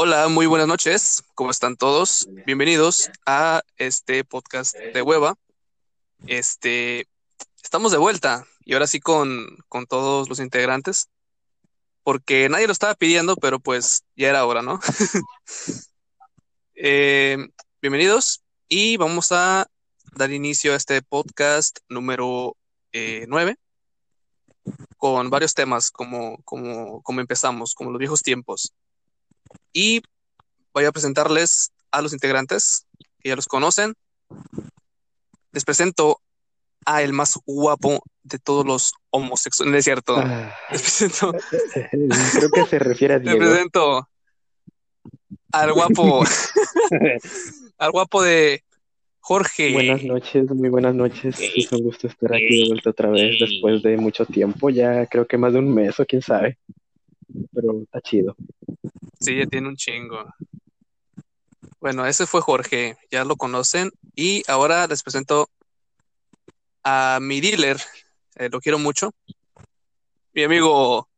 Hola, muy buenas noches. ¿Cómo están todos? Bienvenidos a este podcast de Hueva. Este, estamos de vuelta y ahora sí con, con todos los integrantes, porque nadie lo estaba pidiendo, pero pues ya era hora, ¿no? Eh, bienvenidos y vamos a dar inicio a este podcast número eh, 9 con varios temas como, como, como empezamos, como los viejos tiempos. Y voy a presentarles a los integrantes que ya los conocen. Les presento a el más guapo de todos los homosexuales, ¿no es cierto? Ah, Les presento, creo que se refiere a les Diego. presento al guapo, al guapo de Jorge. Buenas noches, muy buenas noches. Es un gusto estar aquí de vuelta otra vez después de mucho tiempo, ya creo que más de un mes o quién sabe. Pero está chido. Sí, ya tiene un chingo. Bueno, ese fue Jorge, ya lo conocen. Y ahora les presento a mi dealer, eh, lo quiero mucho, mi amigo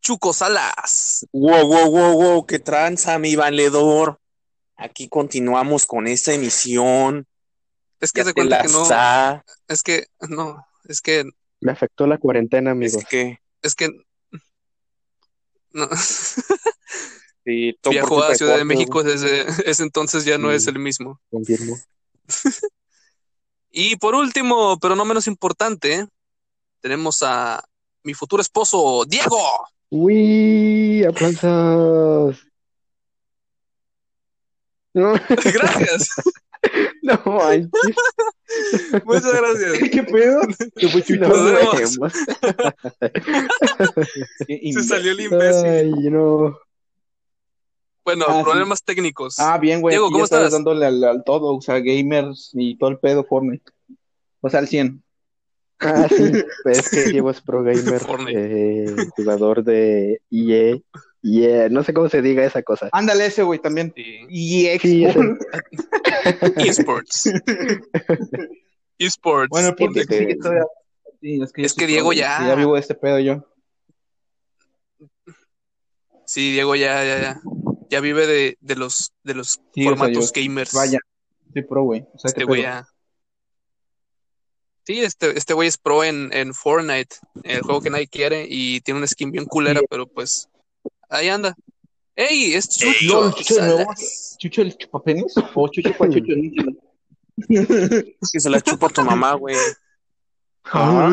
Chuco Salas. Wow, wow, wow, wow, qué tranza, mi valedor. Aquí continuamos con esta emisión. Es que Ya se te cuenta que no, sa- es que no, es que, Me afectó la cuarentena, amigos. Es que es que no. sí, Viajó a Ciudad de México desde ese entonces ya no Sí. es el mismo. Confirmo. Y por último, pero no menos importante, tenemos a mi futuro esposo, Diego. ¡Uy! ¡Aplausos! Gracias. No manches, Muchas gracias. ¿Qué pedo? ¿Qué fue vemos. Se salió el imbécil. Ay, no. Bueno, Ah, sí. problemas técnicos. Ah, bien, güey. Diego, ¿cómo ya estás estás? dándole al, al todo, o sea, gamers y todo el pedo Fortnite. O sea, al 100. Ah, sí, es que Diego es pro gamer, eh, jugador de EA, EA, no sé cómo se diga esa cosa. Ándale ese, güey, también. Sí. Y Sí, ese. Esports. Esports. Bueno, que Fíjate. sí, todavía- sí, es que, Es que Diego ya- Sí, ya vivo este pedo yo. Sí, Diego ya, ya, ya. Ya vive de, de los, de los Sí, o sea, formatos yo- gamers. Vaya, soy pro, güey. O sea, Este güey ya. Sí, este, este güey es pro en, en Fortnite, el juego que nadie quiere, y tiene una skin bien culera, pero pues ahí anda. ¡Ey! Es Chucho Chucho de nuevo. ¿Chucho el chupapenis? ¿O Chucho pa' Chucho? Que se la chupa tu mamá, güey. Ah.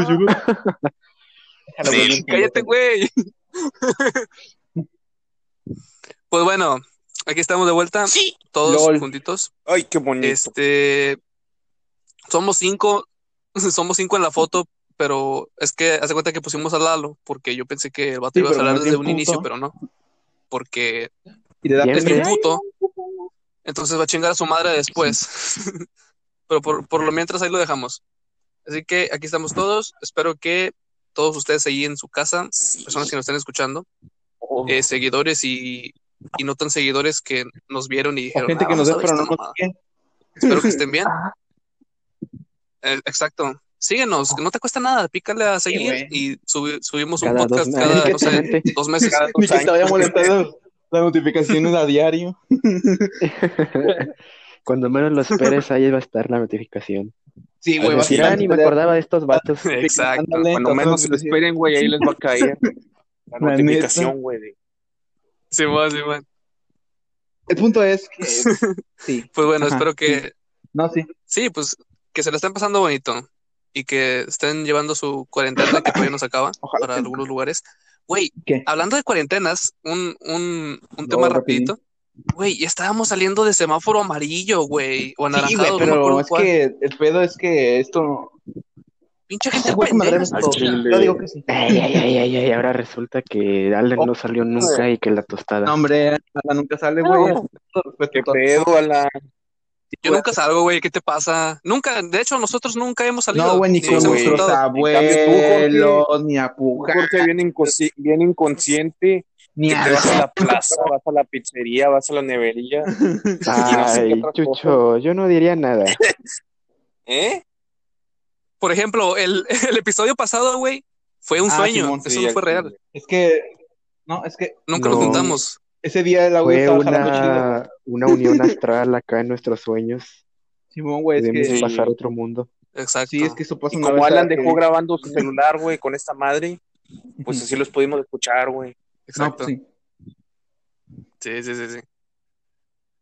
Déjalo, Sí, cállate, güey. Pues bueno, aquí estamos de vuelta, Sí. todos LOL. juntitos. Ay, qué bonito. Este, somos cinco, somos cinco en la foto, pero es que hace cuenta que pusimos a Lalo, porque yo pensé que el vato Sí, iba a es desde un puto. inicio, pero no, porque Y le da Bien, es bien puto, entonces va a chingar a su madre después. Pero por, por lo mientras ahí lo dejamos. Así que aquí estamos todos. Espero que todos ustedes ahí en su casa, personas que nos estén escuchando, Oh, eh, seguidores y, y no tan seguidores que nos vieron y O dijeron, gente "Ah, que nos ve, pero no esta nos mamada". sigue. Espero que estén bien. Eh, exacto. Síguenos, no te cuesta nada, pícale a seguir y subi- subimos un Cada podcast cada, no sé, dos meses. Cada Ni dos que te vaya años. molestando las notificaciones a diario. Cuando menos lo esperes, ahí va a estar la notificación. Sí, güey, decir, ah, ni me acordaba de estos vatos. Exacto. Cuando menos se lo esperen, güey, ahí les va a caer la notificación, güey. de- Simón, Simón. El punto es que sí. Pues bueno, Ajá, espero que, No, sí. sí, pues que se la estén pasando bonito y que estén llevando su cuarentena que todavía no se acaba Ojalá. para algunos lugares. Güey, ¿Qué? hablando de cuarentenas, un, un, un No, tema rapidito. Güey, ya estábamos saliendo de semáforo amarillo, güey, o Sí, güey, anaranjado, me pero es cuál. que el pedo es que esto. Pinche gente al todo. chile. Yo digo que sí. Ay, ay, ay, ay, ay, ahora resulta que Allen no salió nunca y que la tostada. No, hombre, nada, nunca sale, güey. No. ¿Qué pedo, Alan? Yo nunca salgo, güey, ¿qué te pasa? Nunca, de hecho, nosotros nunca hemos salido. No, güey, ni nos con nuestros abuelos, ni a pujar, Jorge, bien, inconci- bien inconsciente, ni a te vas a la plaza, vas a la pizzería, vas a la nevería. Ay, Chucho, yo no diría nada. ¿Eh? Por ejemplo, el, el episodio pasado, güey, fue un Ah, sueño. Simón, Eso no fue al real. Es que. No, es que. Nunca No. nos juntamos. Ese día el güey Fue estaba chido. una, una unión astral acá en nuestros sueños. Simón, güey, es que, Sí. pasar a otro mundo. Exacto. sí, es que eso pasa Y como Alan dejó que- grabando su celular, güey, con esta madre, pues así los pudimos escuchar, güey. No, Exacto. pues sí. Sí, sí, sí, sí.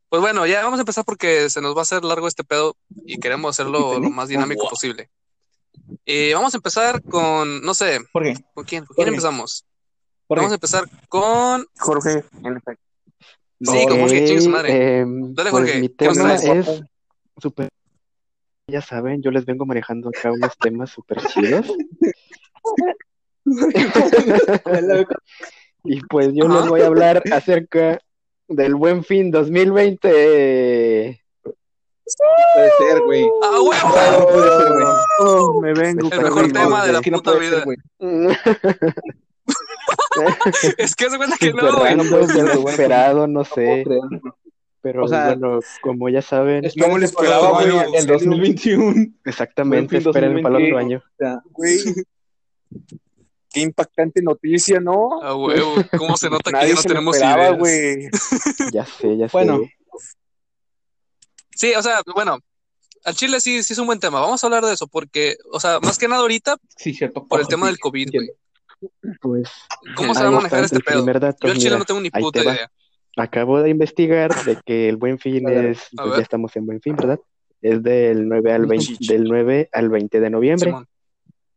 Pues bueno, ya vamos a empezar porque se nos va a hacer largo este pedo y queremos hacerlo lo más dinámico posible. Eh, vamos a empezar con, no sé, ¿Por qué? ¿con quién? ¿Con ¿Por quién qué? empezamos? ¿Por Vamos a empezar con... Jorge, en efecto. Sí, con Jorge, chingue su madre. em, Dale, pues Jorge, mi ¿qué nos tema es súper. Ya saben, yo les vengo manejando acá unos temas súper chidos. y pues yo les voy a hablar acerca del Buen Fin 2020. Puede ser, güey. ¡Ah, No huevo! puede ser, güey. Oh, me vengo. El mejor tema de la puta vida. Es que se cuenta que no, güey. puede ser, güey, bueno, esperado, no No sé. Pero O sea, bueno, como ya saben, me lo el año, güey, en el serio. 2021. exactamente, esperen para el otro 2020. año. O sea, Güey. Qué impactante noticia, ¿no? ¡Ah, huevo! ¿Cómo se nota que ya no tenemos esperaba, ideas? güey. Ya sé, ya sé. Bueno, Sí, o sea, bueno, al Chile sí, sí es un buen tema. Vamos a hablar de eso porque, o sea, más que nada ahorita sí, cierto. por el tema sí, del COVID, güey. Pues ¿Cómo se va a manejar este el pedo? dato. Yo al Chile no tengo ni puta idea. Acabo de investigar de que el Buen Fin ver, es, pues ya estamos en Buen Fin, ¿verdad? Es del 9 al 20, Chichi. del 9 al 20 de noviembre. Simón.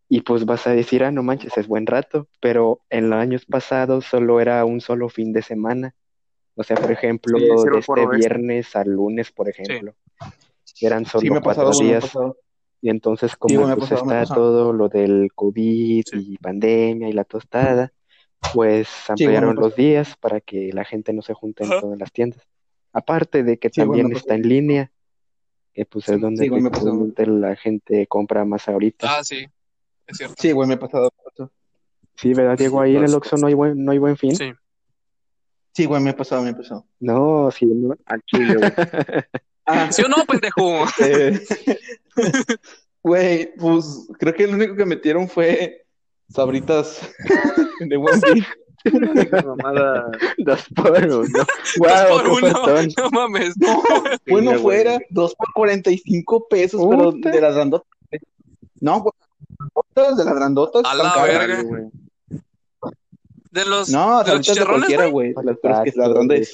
Y pues vas a decir, ah, no manches, es buen rato. Pero en los años pasados solo era un solo fin de semana. O sea, por ejemplo, Sí, de este viernes al lunes, por ejemplo. Eran solo Sí, me cuatro pasado, me días. pasado. Y entonces, como pues ha está todo lo del COVID Sí. y pandemia y la tostada, pues Sí, ampliaron ha los días para que la gente no se junte en Ajá. todas las tiendas. Aparte de que también ha está en línea, que pues es donde la gente compra más ahorita. Ah, sí, es cierto. Sí, güey, me ha pasado. Sí, ¿verdad, Diego? Ahí en el Oxxo no hay buen, no hay buen fin. Sí. Sí, güey, me ha pasado, me ha pasado. No, sí, no. Al chile, güey. Ah, ¿Sí o no, pendejo? eh, Güey, pues creo que lo único que metieron fue sabritas de fin. Mamada. Dos por uno. Dos Wow, por qué uno. ofertón. No mames. Bueno, güey. fuera, dos por 45 pesos, pero de las grandotas. No, güey, de las grandotas. A la verga. güey. De los, No, de los sabritas de chicharrones, cualquiera, güey. Las, pero es que las grandes.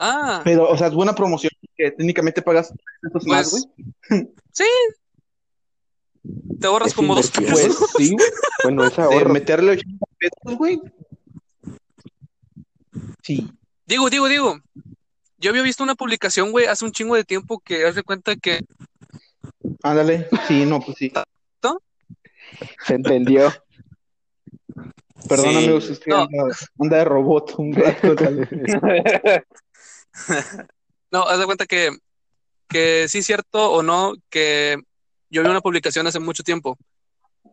Ah, Pero, o sea, es buena promoción que técnicamente pagas pesos más, Pues, güey. sí. Te ahorras Es como dos inversión. Pues pesos. sí, güey. Bueno, es De ahorro. meterle 80 pesos, güey. Sí. Digo, digo, digo. Yo había visto una publicación, güey, hace un chingo de tiempo que hace cuenta que Ándale. Sí, no, pues sí. Se entendió. Perdón, Sí. amigos, que No. anda, anda de robot un rato. No, haz de cuenta que, que sí es cierto o no, que yo vi una publicación hace mucho tiempo,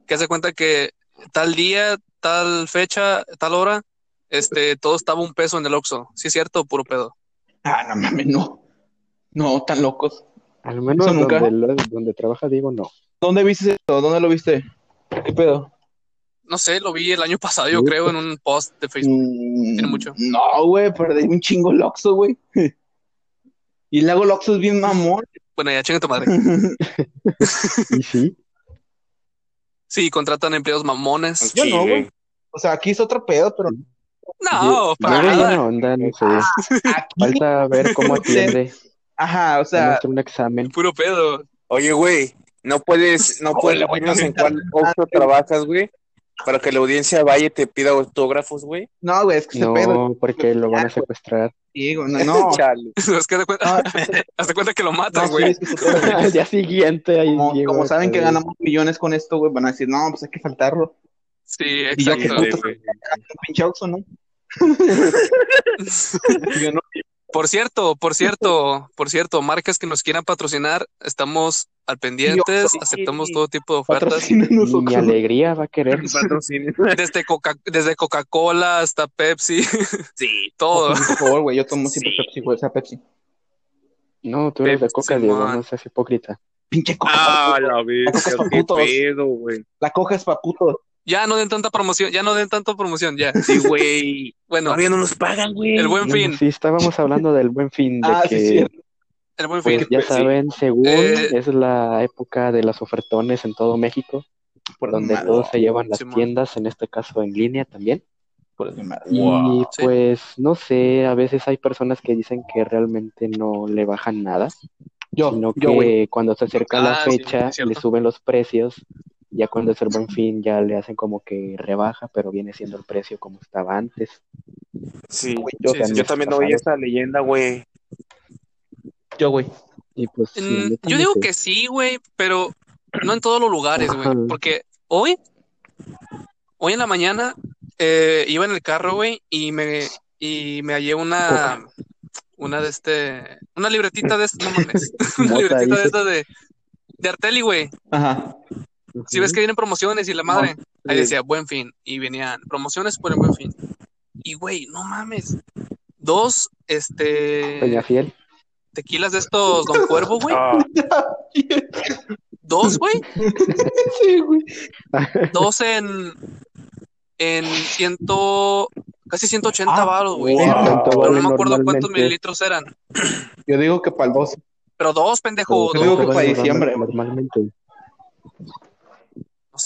que hace cuenta que tal día, tal fecha, tal hora, este, todo estaba un peso en el Oxxo. ¿Sí es cierto o puro pedo? Ah, no mames, no. No, tan locos. Al menos nunca. donde, lo- donde trabaja Diego, no. ¿Dónde viste esto? ¿Dónde lo viste? ¿Qué pedo? No sé, lo vi el año pasado, yo Sí, creo, en un post de Facebook. Mm, Tiene mucho. No, güey, perdí un chingo Loxo, güey. Y el lago Loxo es bien mamón. Bueno, ya chinga tu madre. Y sí, Sí, contratan empleados mamones. Yo no, güey. O sea, aquí es otro pedo, pero No, para Diego nada. onda, no sé. aquí, Falta ver cómo atiende. ajá, o sea, un examen. Puro pedo. Oye, güey, no puedes, no puedes güey, decirnos en no cuál Oxxo trabajas, güey, para que la audiencia vaya y te pida autógrafos, güey. no, güey, es que ese pedo. No, porque lo van a secuestrar. Digo, no, no. Chale. Es que haz de cuenta, No, cuenta que lo no, matan, sí, güey. güey. Al día siguiente, ahí Como, Diego como saben que ganamos millones con esto, güey, van a decir, no, pues hay que faltarlo. Sí, Y yo que exacto. puto pinche ¿no? Yo no. Por cierto, por cierto, por cierto, marcas que nos quieran patrocinar, estamos al pendientes, aceptamos todo tipo de ofertas, mi alegría va a querer. Desde Coca, desde Coca-Cola hasta Pepsi, Sí. todo. Por favor, güey, yo tomo siempre Sí. Pepsi, güey, esa Pepsi. No, tú eres de Pepsi, coca, Diego, no seas hipócrita. Pinche coca. Ah, la Coca pa' qué putos. pedo, güey. La coja es pa' putos. Ya no den tanta promoción, ya no den tanta promoción, ya. Sí, güey. Bueno, Todavía no nos pagan, güey. el buen fin, Sí, estábamos hablando del buen fin, de Ah, sí, que, es cierto. el buen pues fin. ya sí. saben, según Eh, es la época de las ofertones en todo México, Por donde todos se llevan las tiendas, en este caso en línea también. por. Y Wow. Sí. pues no sé, a veces hay personas que dicen que realmente no le bajan nada, Yo, sino yo, güey. que cuando se acerca la Ah, sí, fecha le suben los precios, ya cuando es el buen fin ya le hacen como que rebaja, pero viene siendo el precio como estaba antes. Sí. Yo, Sí, que sí, han Yo también oí esa leyenda, güey. Yo, güey. Y pues sí, Mm, yo digo sé. que sí, güey, pero no en todos los lugares, güey. Porque hoy, hoy en la mañana, eh, iba en el carro, güey, y me, y me hallé una, una de este, una libretita de este, no mames, una libretita de esta de, de Arteli, güey. Ajá. Si ves que vienen promociones y la madre, ahí decía buen fin, y venían promociones por el buen fin. Y, güey, no mames, dos, este, Doña Fiel. tequilas de estos Don Cuervo, güey, Ah, dos, güey. Sí, güey. Dos en, en ciento, casi 180 Ah, baros, güey. wow. ¿Cuánto Pero no me acuerdo cuántos mililitros eran. Yo digo que para el 12. Pero dos, pendejo, Yo digo dos. que para diciembre. Normalmente.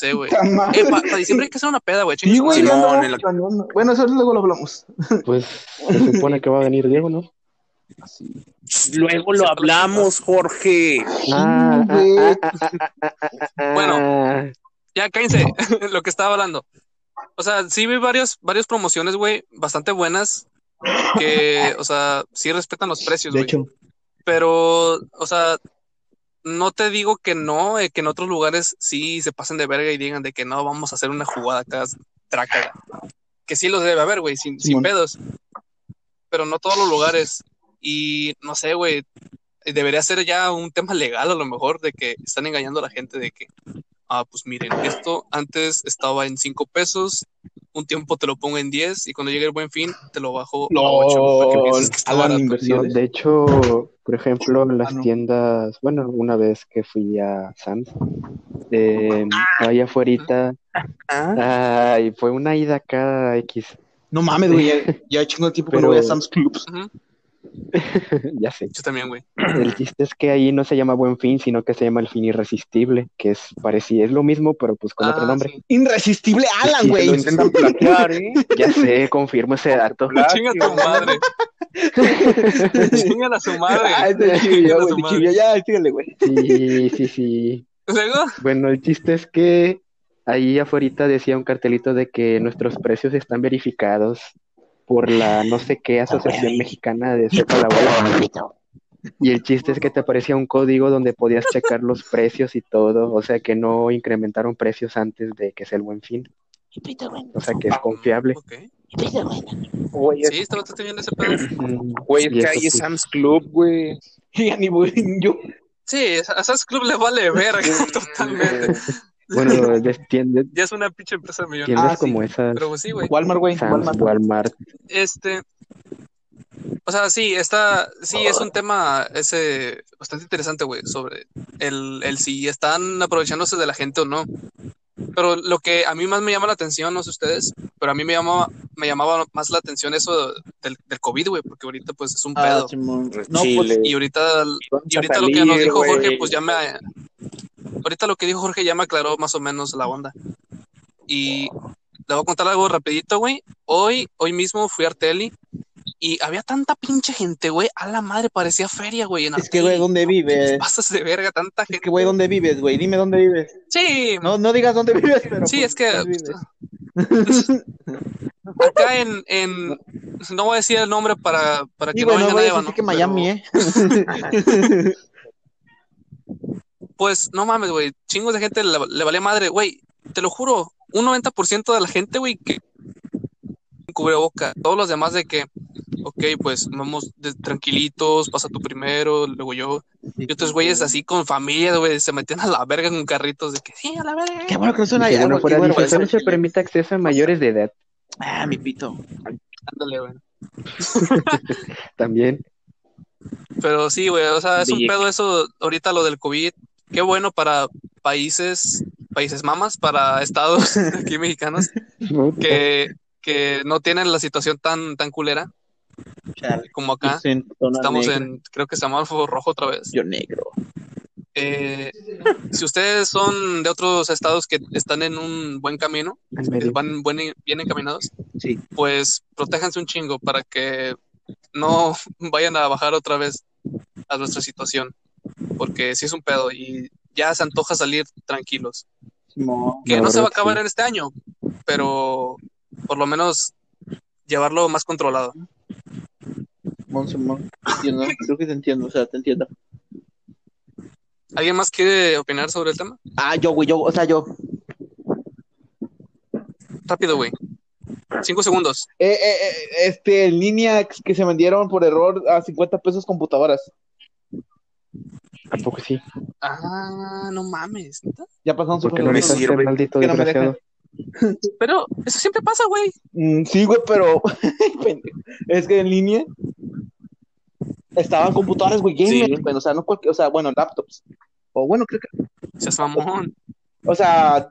No sé, güey. Eh, para diciembre hay que hacer una peda, güey. Sí, güey. en la-. Bueno, eso luego lo hablamos. Pues se supone que va a venir Diego, ¿no? Luego lo hablamos, Jorge. Ah, güey. Bueno. Ya, cállense, lo que estaba hablando. O sea, sí vi varios, varias promociones, güey, bastante buenas. Que, o sea, sí respetan los precios, De güey. hecho, Pero, o sea, no te digo que no, eh, que en otros lugares sí se pasen de verga y digan de que no, vamos a hacer una jugada acá trácaga. Que sí los debe haber, güey, sin, pedos. Pero no todos los lugares. Y no sé, güey, debería ser ya un tema legal a lo mejor de que están engañando a la gente de que, ah, pues miren, esto antes estaba en cinco pesos, un tiempo te lo pongo en 10 y cuando llegue el buen fin te lo bajo a 8 para que está. No, de hecho, por ejemplo, en las Ah, no. tiendas, bueno, una vez que fui a Sam's, eh, ahí afuera, Ah, ay, fue una ida acá X, No mames, güey. Ya, ya chingo el tiempo que no Pero- voy a Sam's Clubs. Ya sé. Yo también, güey. El chiste es que ahí no se llama Buen Fin, sino que se llama El Fin Irresistible, que es parecido, es lo mismo, pero pues con otro Ah, nombre. sí. Irresistible Alan, Sí, güey. intentan plagiar, ¿eh? Ya sé, confirmo ese dato. Chinga tu madre. A su madre. Ah, este güey. Ya, síguele, güey. Sí, sí, sí. Luego, Bueno, el chiste es que ahí afuera decía un cartelito de que nuestros precios están verificados por la no sé qué Asociación Mexicana de Sepa la Bola. Y el chiste es que te aparecía un código donde podías checar los precios y todo, o sea que no incrementaron precios antes de que sea el buen fin. O sea que es confiable. Güey, Sí, estaba viendo ese pedo. Güey, es que ahí es Sam's Club, güey. Ya ni voy. Yo. Sí, a Sam's Club le vale verga totalmente. Bueno, Ya es una pinche empresa millonaria. Ah, sí. como esas, Pero pues sí, güey. Walmart, güey. Sam's, Walmart. Walmart, Este. O sea, sí, está. Sí, es un tema ese bastante interesante, güey, sobre el, el si están aprovechándose de la gente o no. Pero lo que a mí más me llama la atención, no sé ustedes, pero a mí me llamaba, me llamaba más la atención eso del, del COVID, güey, porque ahorita pues es un Ah, pedo. Simón. No, pues. Y ahorita, y ahorita lo que nos salir, dijo Jorge, güey. pues ya me. Ahorita lo que dijo Jorge ya me aclaró más o menos la onda. Y le voy a contar algo rapidito, güey. Hoy, hoy mismo fui a Arteli y había tanta pinche gente, güey. A la madre parecía feria, güey. En Es que, güey. ¿dónde vives? Pasas de verga, tanta Es gente. que, güey, ¿dónde vives, güey? Dime dónde vives. Sí, No, no digas dónde vives, pero. sí, pues, es que ¿dónde vives? acá en, en. No voy a decir el nombre para, para que Sí, no güey, no venga nadie, decir que ¿no? Miami, Pero, ¿eh? Pues no mames, güey. Chingos de gente le, le valía madre, güey. Te lo juro, un 90% de la gente, güey, que cubre boca. Todos los demás de que, ok, pues vamos de- tranquilitos, pasa tú primero, luego yo. Y otros güeyes así con familia, güey, se metían a la verga con carritos de que, sí, a la verga. Qué bueno que no que allá, bueno fuera bueno, solo se permite acceso a mayores de edad. Ah, mi pito. Ándale, güey. También, Pero sí, güey, o sea, es un pedo eso, ahorita lo del COVID. Qué bueno para, países, países mamas para estados aquí mexicanos que, que no tienen la situación tan, tan culera Chale, como acá. en Estamos negra. en, creo que semáforo rojo otra vez. Yo negro. Eh, si ustedes son de otros estados que están en un buen camino, van buen- bien encaminados, Sí. pues protéjanse un chingo para que no vayan a bajar otra vez a nuestra situación, porque sí es un pedo y ya se antoja salir tranquilos. Que no se va a acabar sí. en este año, pero por lo menos llevarlo más controlado. Simón, Simón. Entiendo. Creo que te entiendo. O sea, te entiendo. ¿Alguien más quiere opinar sobre el tema? Ah, yo, güey. Yo, o sea, yo. Rápido, güey. Cinco segundos. Eh, eh, eh, este, línea que se vendieron por error a 50 pesos computadoras. ¿A poco sí? Ah, no mames. ¿neta? Ya pasaron ¿Por qué sus no me sirve. maldito Que no me desgraciado? Pero eso siempre pasa, güey. Mm, sí, güey, pero es que en línea estaban computadoras, güey, Sí. güey, o sea, no cualquier, o sea, bueno, laptops. O bueno, creo que, Seas mamón. o sea,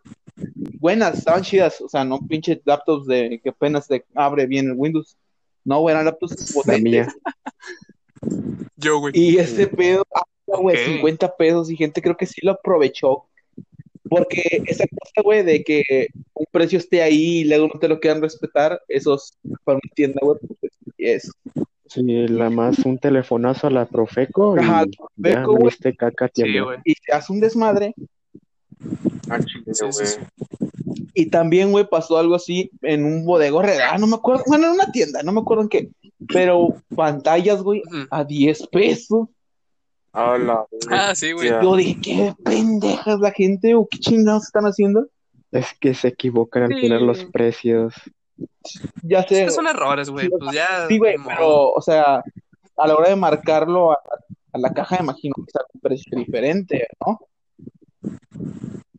buenas, estaban chidas, o sea, no pinche laptops de que apenas te abre bien el Windows. No, güey, eran laptops La potentes. mía. Yo, güey. Y ese pedo, ah, güey, Ok. 50 pesos y gente creo que sí lo aprovechó. Porque esa cosa, güey, de que un precio esté ahí y luego no te lo quieran respetar, eso es para una tienda, güey, pues, es Sí, la más un telefonazo a la Profeco y Ajá, Profeco, güey. valiste caca Sí, y se hace un desmadre. Ah, sí. güey. Y también, güey, pasó algo así en un bodego ah, no me acuerdo, bueno, en una tienda, no me acuerdo en qué, pero pantallas, güey, a 10 pesos. A la Ah, sí, güey. Yo dije, qué pendejas la gente, o qué chingados están haciendo. Es que se equivocan al Sí. poner los precios. Ya Es sé, que son errores, güey. Sí, Pues ya. sí, güey, pero, o sea, a la hora de marcarlo a, a la caja, imagino que está un precio diferente, ¿no?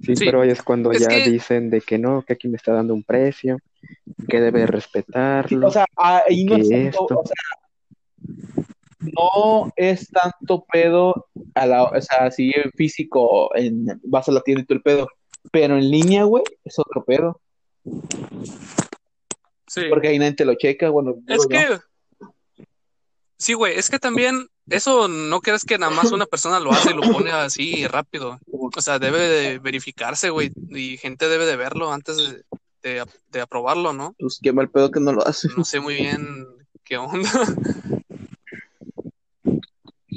Sí, Sí. pero ahí es cuando Es ya que- dicen de que no, que aquí me está dando un precio, que debe respetarlo. O sea, ahí no ¿Qué es es tanto, o sea, no es tanto pedo a la, o sea, así en físico, en, vas a la tienda y todo el pedo, pero en línea, güey, es otro pedo, Sí. porque ahí nadie te lo checa, bueno, Es que. Sí, güey. Es que también. Eso no crees que nada más una persona lo hace y lo pone así rápido. O sea, debe de verificarse, güey. Y gente debe de verlo antes de, de, de aprobarlo, ¿no? pues qué mal pedo que no lo hace. No sé muy bien qué onda.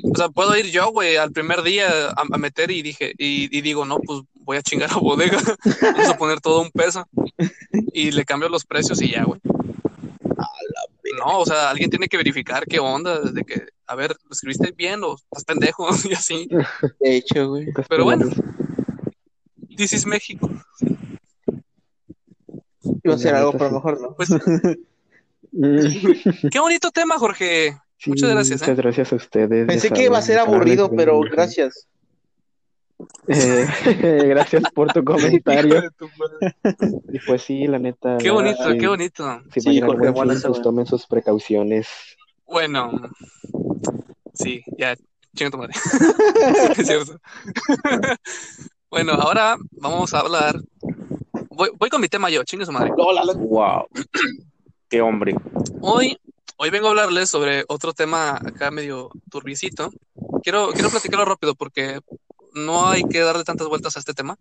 O sea, puedo ir yo, güey, al primer día a, a meter y dije, y, y digo, no, pues voy a chingar a bodega. Vamos a poner todo un peso. Y le cambio los precios y ya, güey. No, o sea, alguien tiene que verificar qué onda, de que, a ver, ¿lo escribiste bien o estás pendejo? Y así. De hecho, güey. Pero bueno. This is México. Iba a ser La algo, pero mejor no. Pues, qué bonito tema, Jorge. Sí, Muchas gracias, ¿eh? Muchas gracias a ustedes. Pensé que iba a ser aburrido, pero gracias. Eh, gracias por tu comentario. tu. Y pues sí, la neta. Qué bonito, sí, qué bonito. Si Sí, Jorge, fin, pues tomen sus precauciones. Bueno, sí, ya, chinga tu madre. Es cierto. Bueno, ahora vamos a hablar. Voy, voy con mi tema yo, chinga su madre. No, la- la- Wow. Qué hombre. Hoy, hoy vengo a hablarles sobre otro tema acá medio turbicito. Quiero, quiero platicarlo rápido porque no hay que darle tantas vueltas a este tema.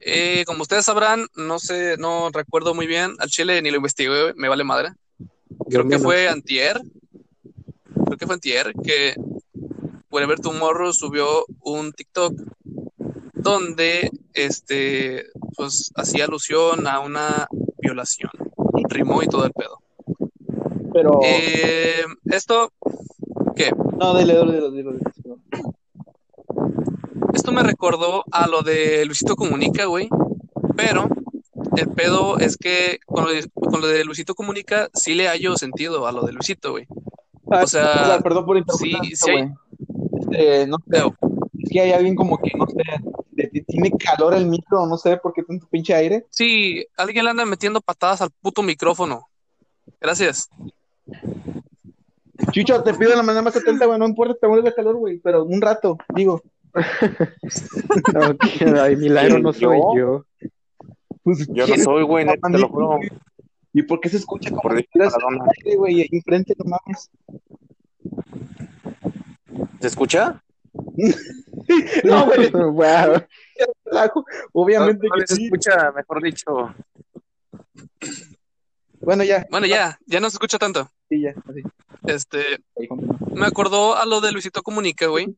Eh, como ustedes sabrán, no sé, no recuerdo muy bien. Al chile ni lo investigué, me vale madre. Creo que fue Antier. Creo que fue Antier que Wherever Tomorrow subió un TikTok donde este pues hacía alusión a una violación. Rimó y todo el pedo. Pero, Eh, esto, ¿qué? no, dile, dile, dile. Esto me recordó a lo de Luisito Comunica, güey. Pero el pedo es que con lo de, con lo de Luisito Comunica sí le hallo sentido a lo de Luisito, güey. Ah, O sea, perdón por interrumpir. sí, sí hay-. Este, no sé, es que hay alguien como que, no sé, tiene calor el micro, no sé por qué tanto pinche aire. sí, alguien le anda metiendo patadas al puto micrófono. Gracias. Chucho, te pido la manera más atenta, güey, no importa, te mueres de calor, güey, pero un rato, digo. Ok, ay, milagro no soy ¿Yo? yo. Pues, Yo no soy, güey, neta, te lo juro. ¿Y por qué se escucha como Por si aire, güey, ahí enfrente, no mames? ¿Se escucha? No, güey, Wow. Obviamente No, no que se sí. escucha, mejor dicho. Bueno, ya. Bueno, ya, ya no se escucha tanto. Sí, ya. así. Este, me acordó a lo de Luisito Comunica, güey.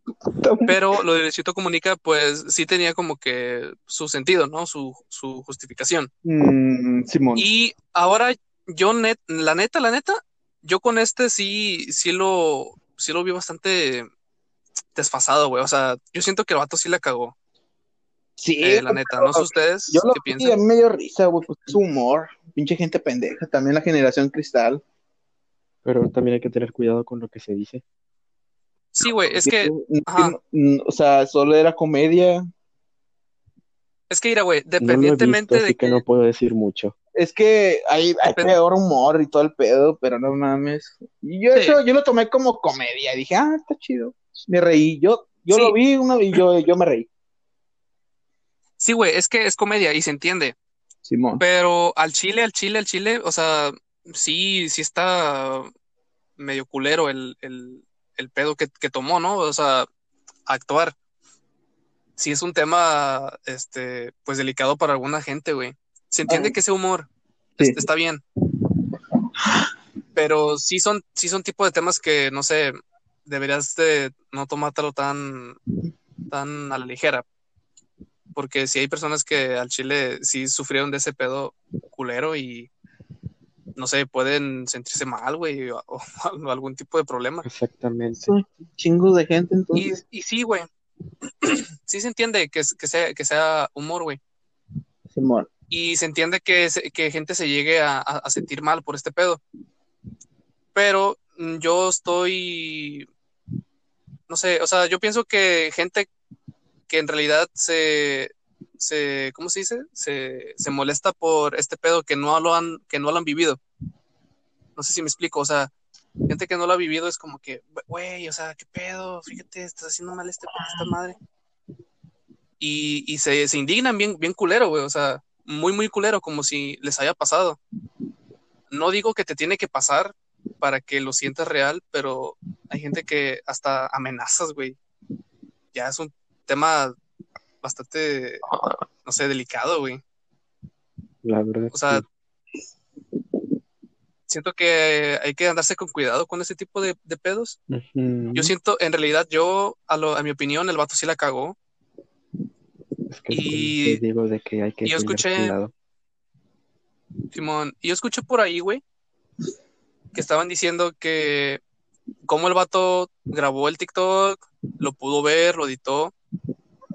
Pero lo de Luisito Comunica, pues sí tenía como que su sentido, ¿no? Su, su justificación. Mm, Simón. Y ahora yo, net, la neta, la neta, yo con este sí, sí lo, sí lo vi bastante desfasado, güey. O sea, yo siento que el vato sí la cagó, Sí, eh, la neta. No sé ustedes yo lo qué vi, a piensan. mí me dio risa, güey, pues es humor. Pinche gente pendeja. También la generación cristal. Pero también hay que tener cuidado con lo que se dice. Sí, güey, es que, ajá. o sea, solo era comedia. es que, mira, güey, No lo he visto, dependientemente así de que no puedo decir mucho. Es que hay, hay peor humor y todo el pedo, pero no mames. Y yo Sí. eso, yo lo tomé como comedia. Dije, ah, está chido. Me reí. Yo, yo Sí. lo vi uno y yo, yo me reí. Sí, güey, es que es comedia y se entiende. Simón. Pero al chile, al chile, al chile, o sea, sí, sí está medio culero el, el, el pedo que, que tomó, ¿no? O sea, actuar. Sí es un tema, este, pues delicado para alguna gente, güey. Se entiende Ah. que ese humor Sí. está bien. Pero sí son, sí son tipo de temas que, no sé, deberías de no tomártelo tan, tan a la ligera. Porque si hay personas que al chile sí sufrieron de ese pedo culero y no sé, pueden sentirse mal, güey, o, o algún tipo de problema. Exactamente. Son chingos de gente, Y, entonces. y sí, güey. Sí se entiende que, que, sea, que sea humor, güey. Simón. Y se entiende que, que gente se llegue a, a- a sentir mal por este pedo. Pero mm, yo estoy, no sé, o sea, yo pienso que gente que en realidad se, se ¿cómo se dice? Se, se molesta por este pedo que no lo han, que no lo han vivido. No sé si me explico, o sea, gente que no lo ha vivido es como que, güey, o sea, qué pedo, fíjate, estás haciendo mal este, esta madre. Y, y se, se indignan bien, bien culero, güey, o sea, muy, muy culero, como si les haya pasado. No digo que te tiene que pasar para que lo sientas real, pero hay gente que hasta amenazas, güey. Ya es un tema bastante, no sé, delicado, güey. La verdad. O sea, sí. siento que hay que andarse con cuidado con ese tipo de, de pedos. Yo siento, en realidad, yo, a, lo, a mi opinión, el vato sí la cagó. Es que y- te digo de que hay que yo escuché- cuidado. Simón, yo escuché por ahí, güey, que estaban diciendo que como el vato grabó el TikTok, lo pudo ver, lo editó,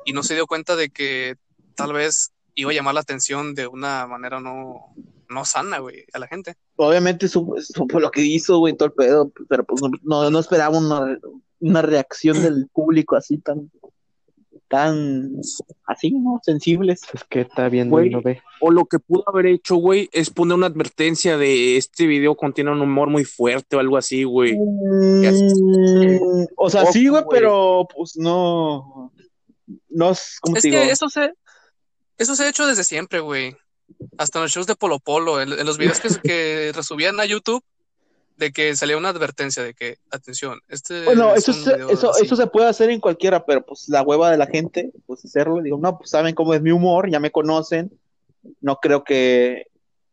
y no se dio cuenta de que tal vez iba a llamar la atención de una manera no, no sana, güey, a la gente. Obviamente supo, supo lo que hizo, güey, todo el pedo, pero pues no, no esperaba una, una reacción del público así tan, tan, así, ¿no? Sensibles. Es que está viendo Güey. y no ve. O lo que pudo haber hecho, güey, es poner una advertencia de este video contiene un humor muy fuerte o algo así, güey. Mm, o sea, Poco, sí, güey. pero pues no, no es, como Es te digo? que eso se, eso se ha hecho desde siempre, güey. Hasta en los shows de Polo Polo, en, en los videos que, que resubían a YouTube, de que salía una advertencia de que, atención, este Bueno, es eso, se- eso, así. eso se puede hacer en cualquiera, pero pues la hueva de la gente, pues hacerlo, digo, no, pues saben cómo es mi humor, ya me conocen, no creo que,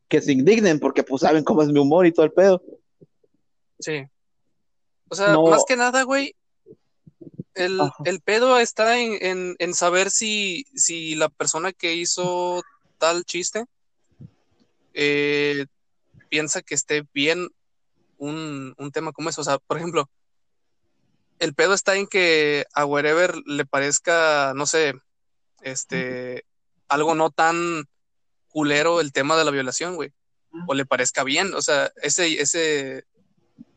que se indignen porque pues saben cómo es mi humor y todo el pedo. Sí. O sea, No. más que nada, güey, el, el pedo está en, en, en saber si, si la persona que hizo tal chiste eh, piensa que esté bien un, un tema como eso. O sea, por ejemplo, el pedo está en que a Wherever le parezca, no sé, este, algo no tan culero el tema de la violación, güey. O le parezca bien. O sea, ese, ese,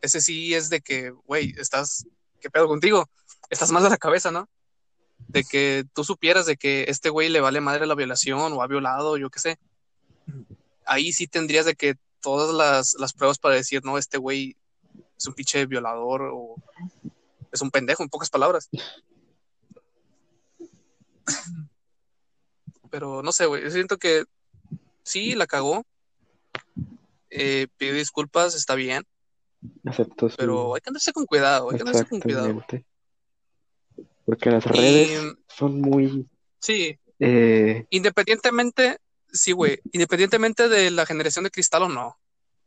ese sí es de que, güey, estás, ¿qué pedo contigo? Estás mal de la cabeza, ¿no? De que tú supieras de que este güey le vale madre la violación o ha violado, yo qué sé. Ahí sí tendrías de que todas las, las pruebas para decir, no, este güey es un pinche violador o es un pendejo, en pocas palabras. Pero no sé, güey. Yo siento que sí, la cagó. Eh, pidió disculpas, está bien. Aceptó su- Pero hay que andarse con cuidado, hay que andarse con cuidado. Porque las Y redes son muy... sí, eh, independientemente, sí, güey, independientemente de la generación de cristal o no.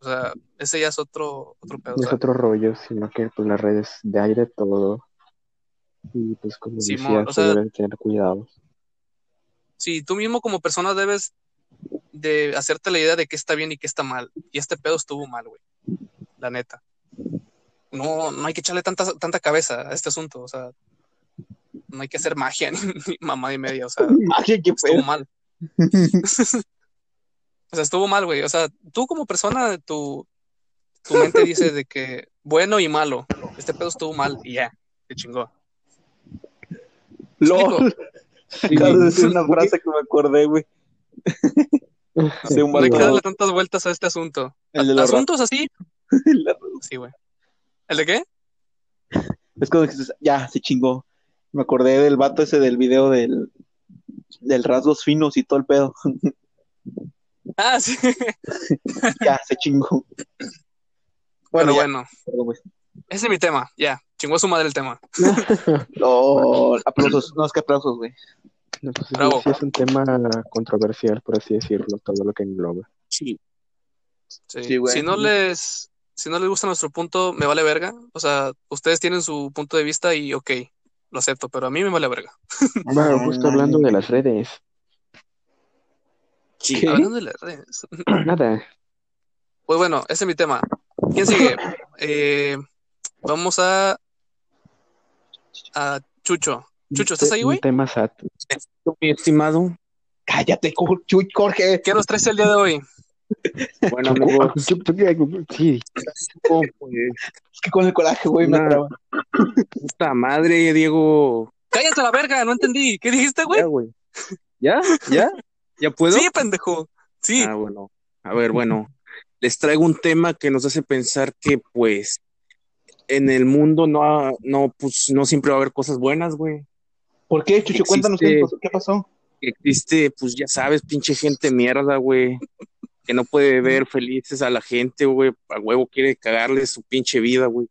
O sea, ese ya es otro, otro pedo. es otro rollo, sino que pues las redes de aire todo. Y pues como Simón, decía, o se sea- deben tener cuidado. sí, tú mismo como persona debes de hacerte la idea de qué está bien y qué está mal. Y este pedo estuvo mal, güey. La neta. No, no hay que echarle tanta, tanta cabeza a este asunto. O sea, no hay que hacer magia ni, ni mamá y media. O sea, Magia, qué estuvo mal. O sea, estuvo mal, güey. O sea, tú como persona, tu, tu mente dice de que bueno y malo. Este pedo estuvo mal y ya, te chingó. LOL. Acabas de decir una frase que me acordé, güey. De un No hay que darle tantas vueltas a este asunto. El de la Asuntos así, sí, güey. ¿El de qué? Es cuando dices, ya, se chingó. Me acordé del vato ese del video del, del rasgos finos y todo el pedo. Ah, sí. ya, se chingó. Pero bueno, güey. ese es mi tema. Ya, chingó a su madre el tema. LOL. Aplausos. No, es que aplausos, güey. No, pues, Bravo. sí es un tema controversial, por así decirlo, todo lo que engloba. Sí. Sí. Sí, güey. Si no les, si no les gusta nuestro punto, me vale verga. O sea, ustedes tienen su punto de vista y ok, lo acepto, pero a mí me vale verga. Bueno, justo hablando de las redes, Sí. ¿Qué? Hablando de las redes. nada, Pues bueno, ese es mi tema. ¿Quién sigue? Eh, vamos a, a Chucho. Chucho, ¿estás ahí, un güey? tema SAT. Mi estimado. Cállate, Jorge. ¿Qué nos traes el día de hoy? Bueno, amigos, Sí, Es que con el coraje, güey, me traba. puta madre, Diego. Cállate a la verga, no entendí. ¿Qué dijiste, güey? Ya, güey. ¿Ya? ¿Ya? ¿Ya puedo? Sí, pendejo. Sí. Ah, bueno. A ver, bueno. Les traigo un tema que nos hace pensar que, pues, en el mundo no, ha- no, pues, no siempre va a haber cosas buenas, güey. ¿Por qué, Chucho? Cuéntanos Existe- qué pasó. ¿Qué pasó? Que existe, pues, ya sabes, pinche gente mierda, güey. Que no puede ver felices a la gente, güey. A huevo quiere cagarle su pinche vida, güey.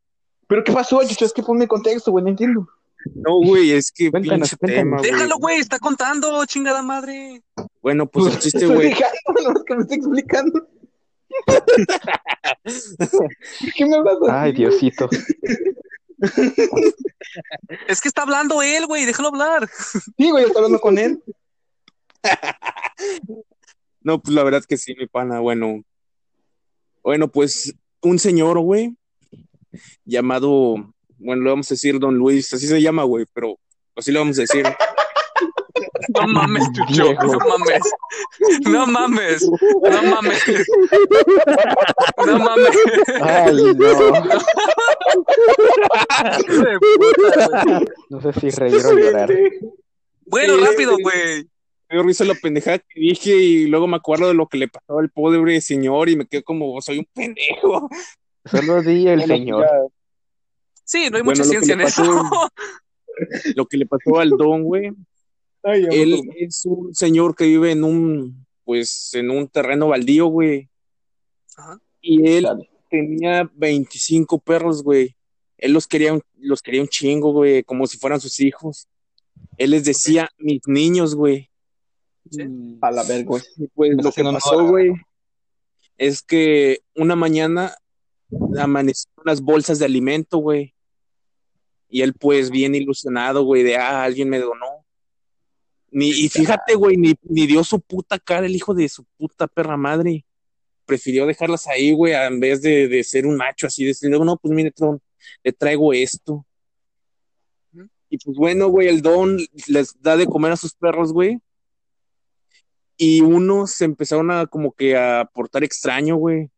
¿Pero qué pasó, Chucho? Es que ponme contexto, güey, no entiendo. No, güey, es que Cuéntanos, pinche cuéntanos. tema, güey. Déjalo, güey, está contando, chingada madre. Bueno, pues el chiste, güey. no es que me estoy explicando. ¿Por qué me hablas así? ay, Diosito. Es que está hablando él, güey, déjalo hablar. Sí, güey, estoy hablando con él. No, pues la verdad es que sí, mi pana. Bueno, bueno, pues un señor, güey, llamado, bueno, le vamos a decir Don Luis, así se llama, güey, pero así le vamos a decir. No mames, Chucho, no mames. No mames, no mames. No mames. Ay, no. No sé si reír o llorar. Bueno, rápido, güey. Me dio risa la pendejada que dije y luego me acuerdo de lo que le pasó al pobre señor y me quedo como, soy un pendejo. Solo di el señor. Sí, no hay Bueno, mucha ciencia en eso. pasó- Lo que le pasó al don, güey, Ay, él es un señor que vive en un, pues, en un terreno baldío, güey. Ajá. Y él Dale. tenía 25 perros, güey. Él los quería, un- los quería un chingo, güey, como si fueran sus hijos. Él les decía, mis niños, güey. Sí. A la verga, pues lo que pasó, güey, es que una mañana amanecieron unas bolsas de alimento, güey. Y él, pues, bien ilusionado, güey, de, ah, alguien me donó. Ni, y fíjate, güey, ni, ni dio su puta cara el hijo de su puta perra madre. Prefirió dejarlas ahí, güey, a- en vez de, de ser un macho así, decir, no, pues mire, Tron, le traigo esto. Y pues bueno, güey, el don les da de comer a sus perros, güey. Y unos se empezaron a como que a portar extraño, güey.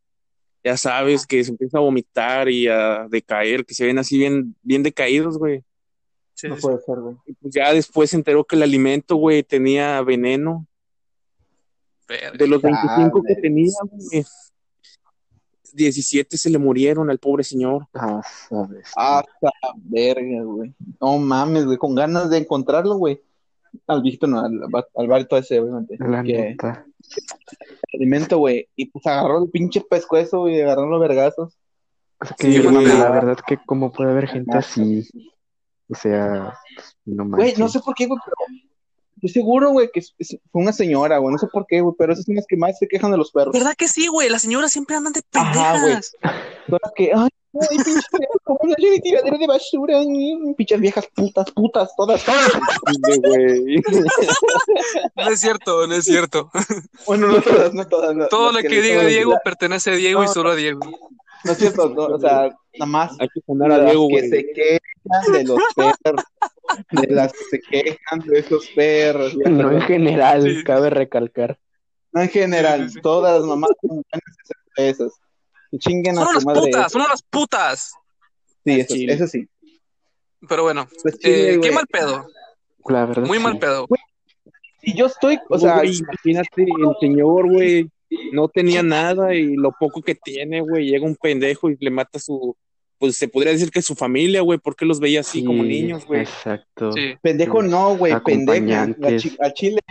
Ya sabes, que se empieza a vomitar y a decaer, que se ven así bien, bien decaídos, güey. Sí, No puede ser, güey. Y pues ya después se enteró que el alimento, güey, tenía veneno. verga. De los 25 que tenía, güey, 17 se le murieron al pobre señor. Ah, sabes. Hasta la verga, güey. No mames, güey. Con ganas de encontrarlo, güey. Al viejito, no, al, al vato ese, obviamente. La que neta. alimento, güey. Y pues agarró el pinche pescuezo, güey, y agarró los vergazos. O sea, que Sí, yo, la verdad que cómo puede haber gente así. O sea, pues, no Güey, no sé por qué, güey, pero estoy seguro, güey, que fue una señora, güey. No sé por qué, güey, pero esas son las que más se quejan de los perros. ¿Verdad que sí, güey? Las señoras siempre andan de Ajá, güey. pendejas. Son las que, ay, ay, pinche perro, ¿cómo no hay tiradero de basura? Mm, Pinches viejas putas, putas, todas, güey. No es cierto, no es cierto. Bueno, no todas, no todas. no- Todo las lo que diga Diego pertenece a Diego y solo a Diego. No es cierto, no, o sea, nada más. Hay que poner a las Diego, que se quejan de los perros, de las que se quejan de esos perros. No en general, Sí. cabe recalcar. No en general, Sí, sí, sí. todas las mamás son buenas esas. Chinguen a Son unas madre. putas, son unas putas. Sí, eso, eso sí. Pero bueno, Pues chile, eh, qué mal pedo. La verdad, Muy sí. mal pedo. Y yo estoy, o sea, imagínate, el señor, güey, no tenía nada y lo poco que tiene, güey, llega un pendejo y le mata a su, pues se podría decir que su familia, güey, porque los veía así como niños, güey. Exacto. Sí. pendejo no, güey, pendeja. La Acompañantes. chi- a Chile.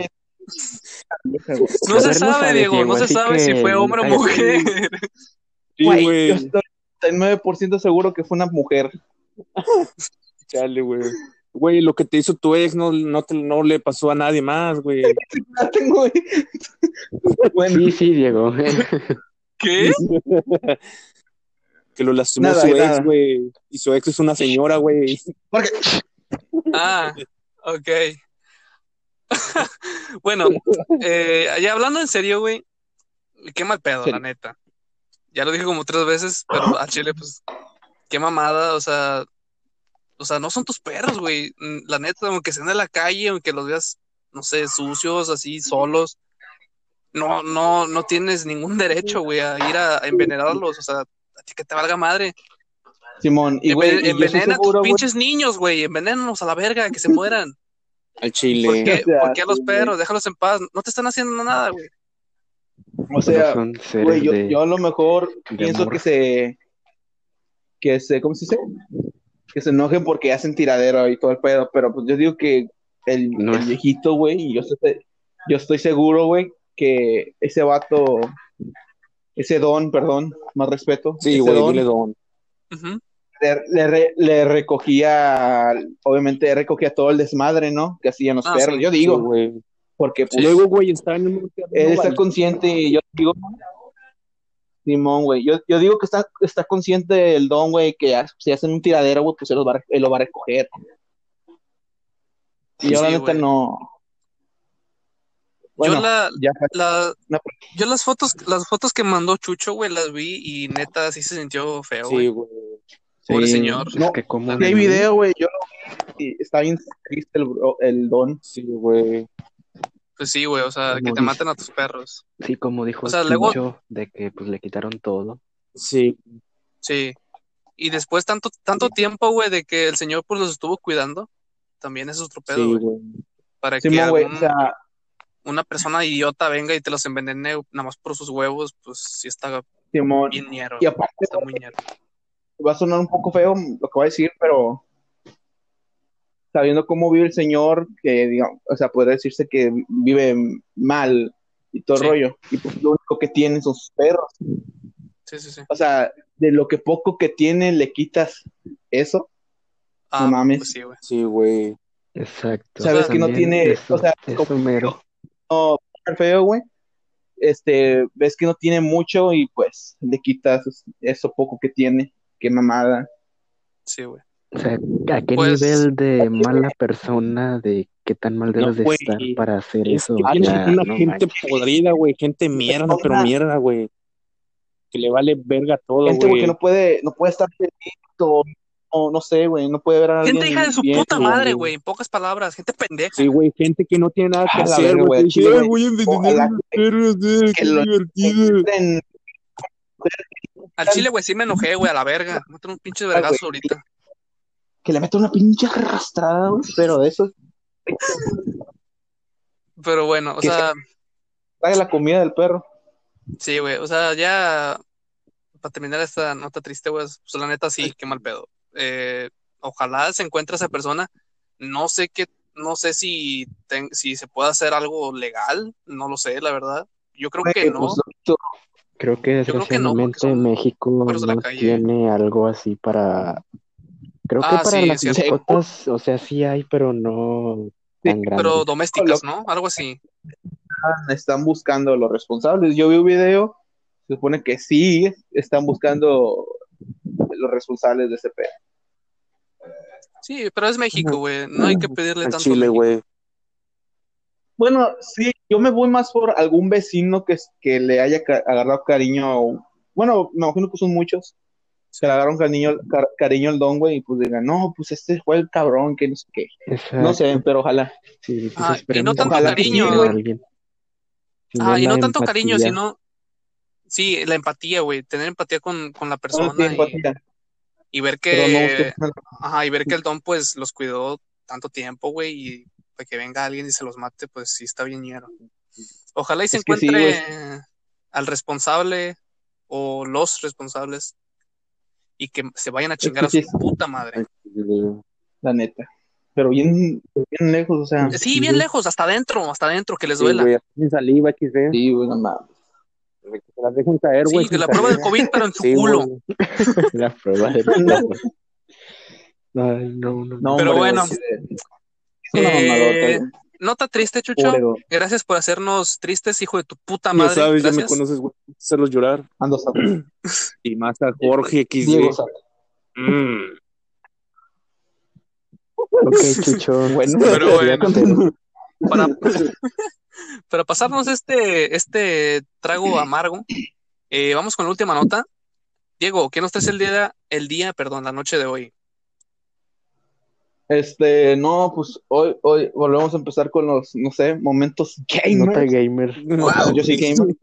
No se no sabe, Diego, no se sabe si fue hombre o mujer. Sí, Güey, güey, yo estoy 99% seguro que fue una mujer. chale, güey. Güey, lo que te hizo tu ex no, no, te- no le pasó a nadie más, güey. La tengo, güey. Bueno, Sí, sí, Diego. ¿Qué? Que lo lastimó Nada, su nada. ex, güey. Y su ex es una señora, güey. porque Ah, ok. bueno, eh, ya hablando en serio, güey, qué mal pedo, Sí. la neta. Ya lo dije como tres veces, pero a Chile, pues, qué mamada, o sea, o sea, no son tus perros, güey. Mm, La neta, aunque estén en la calle, aunque los veas, no sé, sucios, así, solos, no, no, no tienes ningún derecho, güey, a ir a, a envenenarlos, o sea, a ti que te valga madre. Simón, y güey, Enven- envenena a tus güey, pinches niños, güey, envenénanos a la verga, que se mueran. Al chile. ¿Por qué, O sea, por qué a los perros? Déjalos en paz. No te están haciendo nada, güey. O sea, son seres güey, yo, de... yo a lo mejor pienso amor. que se, que se, ¿cómo se dice? Que se enojen porque hacen tiradero y todo el pedo, pero pues yo digo que el, No el es- viejito, güey, y yo estoy, yo estoy seguro, güey, que ese vato, ese don, perdón, más respeto, Sí, güey, don, dile don. Le, le re- le recogía, obviamente recogía todo el desmadre, ¿no? Que hacían los Ah, perros, sí. yo Sí, digo, güey. Porque pues, Luego, güey, está en un él está consciente y yo digo, Simón, güey, yo, yo digo que está, está consciente del don, güey, que ya- si hacen un tiradero, güey, pues él, los va, a- él lo va a recoger. Y yo Sí, la neta güey. no. Bueno, yo la, ya la- No. yo las fotos, las fotos que mandó Chucho, güey, las vi y neta sí se sintió feo, Sí, güey. güey. Pobre sí, señor. Es No, que como hay video, güey, yo lo vi y está bien triste el, el don. Sí, güey. Pues sí, güey, o sea, que te dice- maten a tus perros. Sí, como dijo O sea, luego- de que pues le quitaron todo. Sí, Sí. Y después tanto, tanto tiempo, güey, de que el señor pues los estuvo cuidando, también es otro pedo, sí, güey. Para que Simón, güey, algún- o sea, una persona idiota venga y te los envenene nada más por sus huevos, pues sí está bien ñero. Y aparte, Está muy ñero. va a sonar un poco feo lo que voy a decir, pero sabiendo cómo vive el señor, que digamos, o sea, podría decirse que vive mal y todo el Sí. rollo, y pues lo único que tiene son sus perros. Sí, sí, sí. O sea, de lo que poco que tiene le quitas eso. Ah, mames. pues sí, güey. Sí, güey. Exacto. Sabes que no tiene- eso- o sea, como- mero. No, feo, güey. Este, ves que no tiene mucho y pues le quitas eso poco que tiene. Qué mamada. Sí, güey. O sea, ¿a qué Pues- nivel de mala persona, de qué tan mal debes de güey, estar para hacer Es eso? que Ah, tienes Ya, una no gente manches. podrida, güey. Gente mierda, pero Persona- mierda, güey. Que le vale verga todo, Gente, güey, güey. que no puede, no puede estar feliz o no, no sé, güey, no puede ver a alguien Gente hija de su bien, puta güey. madre, güey. En pocas palabras, gente pendeja. Sí, güey, gente que no tiene nada que A la hacer, güey. güey, "Ay, güey. voy a envenenar a los perros, eh, que qué lo- divertido. En- Al chile, güey, sí me enojé, güey, a la verga. Meten un pinche vergazo güey. ahorita. Que le mete una pinche arrastrada, güey, pero de eso Pero bueno, o Que sea, trae la comida del perro. sí, güey. O sea, ya para terminar esta nota triste, güey, pues la neta sí, qué mal pedo. Eh, ojalá se encuentre esa persona. No sé qué no sé si, ten- si se puede hacer algo legal, no lo sé, la verdad. Yo creo que no. pues, Creo que Yo creo que no, desgraciadamente son México no calle. tiene algo así para... Creo que Ah, para sí, las cierto. mascotas, o sea, sí hay, pero no tan Pero grandes. domésticas, ¿no? Algo así. están buscando los responsables. Yo vi un video, se supone que sí están buscando los responsables de ese pedo. Sí, pero es México, güey. No hay que pedirle Al tanto. a Chile, México. güey. Bueno, sí, yo me voy más por algún vecino que, que le haya ca- agarrado cariño. Bueno, me imagino que son muchos que le agarraron cariño, car- cariño al don, güey, y pues digan, no, pues este fue el cabrón, que no sé qué. No sé, pero ojalá. sí, pues Ah, y no tanto que cariño, güey. Ah, y no tanto cariño, sino. Sí, la empatía, güey. Tener empatía con, con la No persona y, empatía, y ver no que. Ajá, y ver que el don, pues, los cuidó tanto tiempo, güey, y para que venga alguien y se los mate, pues sí está bien ñero. Ojalá y se Es que sí, encuentre al responsable o los responsables y que se vayan a chingar a sí, su puta madre. la neta. Pero bien, bien lejos, o sea. Sí, bien lejos, hasta adentro, hasta adentro, que les Sí, duela. güey, sin saliva, XD. Sí, güey, no mames. Que se las dejen caer, güey. Sí, que sin la prueba del. COVID, pero en su Sí, culo. güey. La prueba del COVID. Ay, no, no, No, Pero hombre, bueno. güey, sí, es una Eh. Nota triste, Chucho. Pobre. Gracias por hacernos tristes, hijo de tu puta Ya madre. sabes, ya me conoces, güey. Hacerlos llorar. Ando Sato. Y más a Jorge XD. Diego Sato. Mm. Ok, Chucho. Bueno, Pero Ya bueno. Para, para pasarnos este, este trago amargo, eh, vamos con la última nota. Diego, ¿qué nos traes el día, el día, perdón, la noche de hoy? Este, no, pues hoy, hoy volvemos a empezar con los, no sé, momentos Nota gamer. gamer. Wow, yo soy gamer.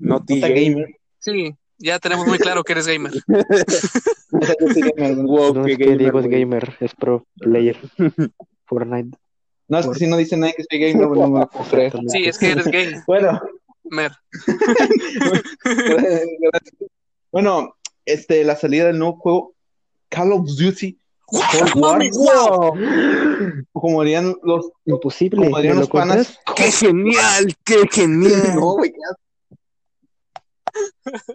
Noti Nota gamer. gamer. Sí, ya tenemos muy claro que eres gamer. Yo soy gamer. Wow, No qué es que gamer, Diego es gamer, es pro player. Fortnite. No, es que si no dice nadie que soy gamer, güey, no me lo puedo creer. Sí, es que eres gamer. Bueno, bueno, este, la salida del nuevo juego Call of Duty Cold ¡No War, mames, wow! como dirían los, Imposible. como ¿Me dirían lo los panas. ¡Qué genial! ¡Qué genial! No, güey.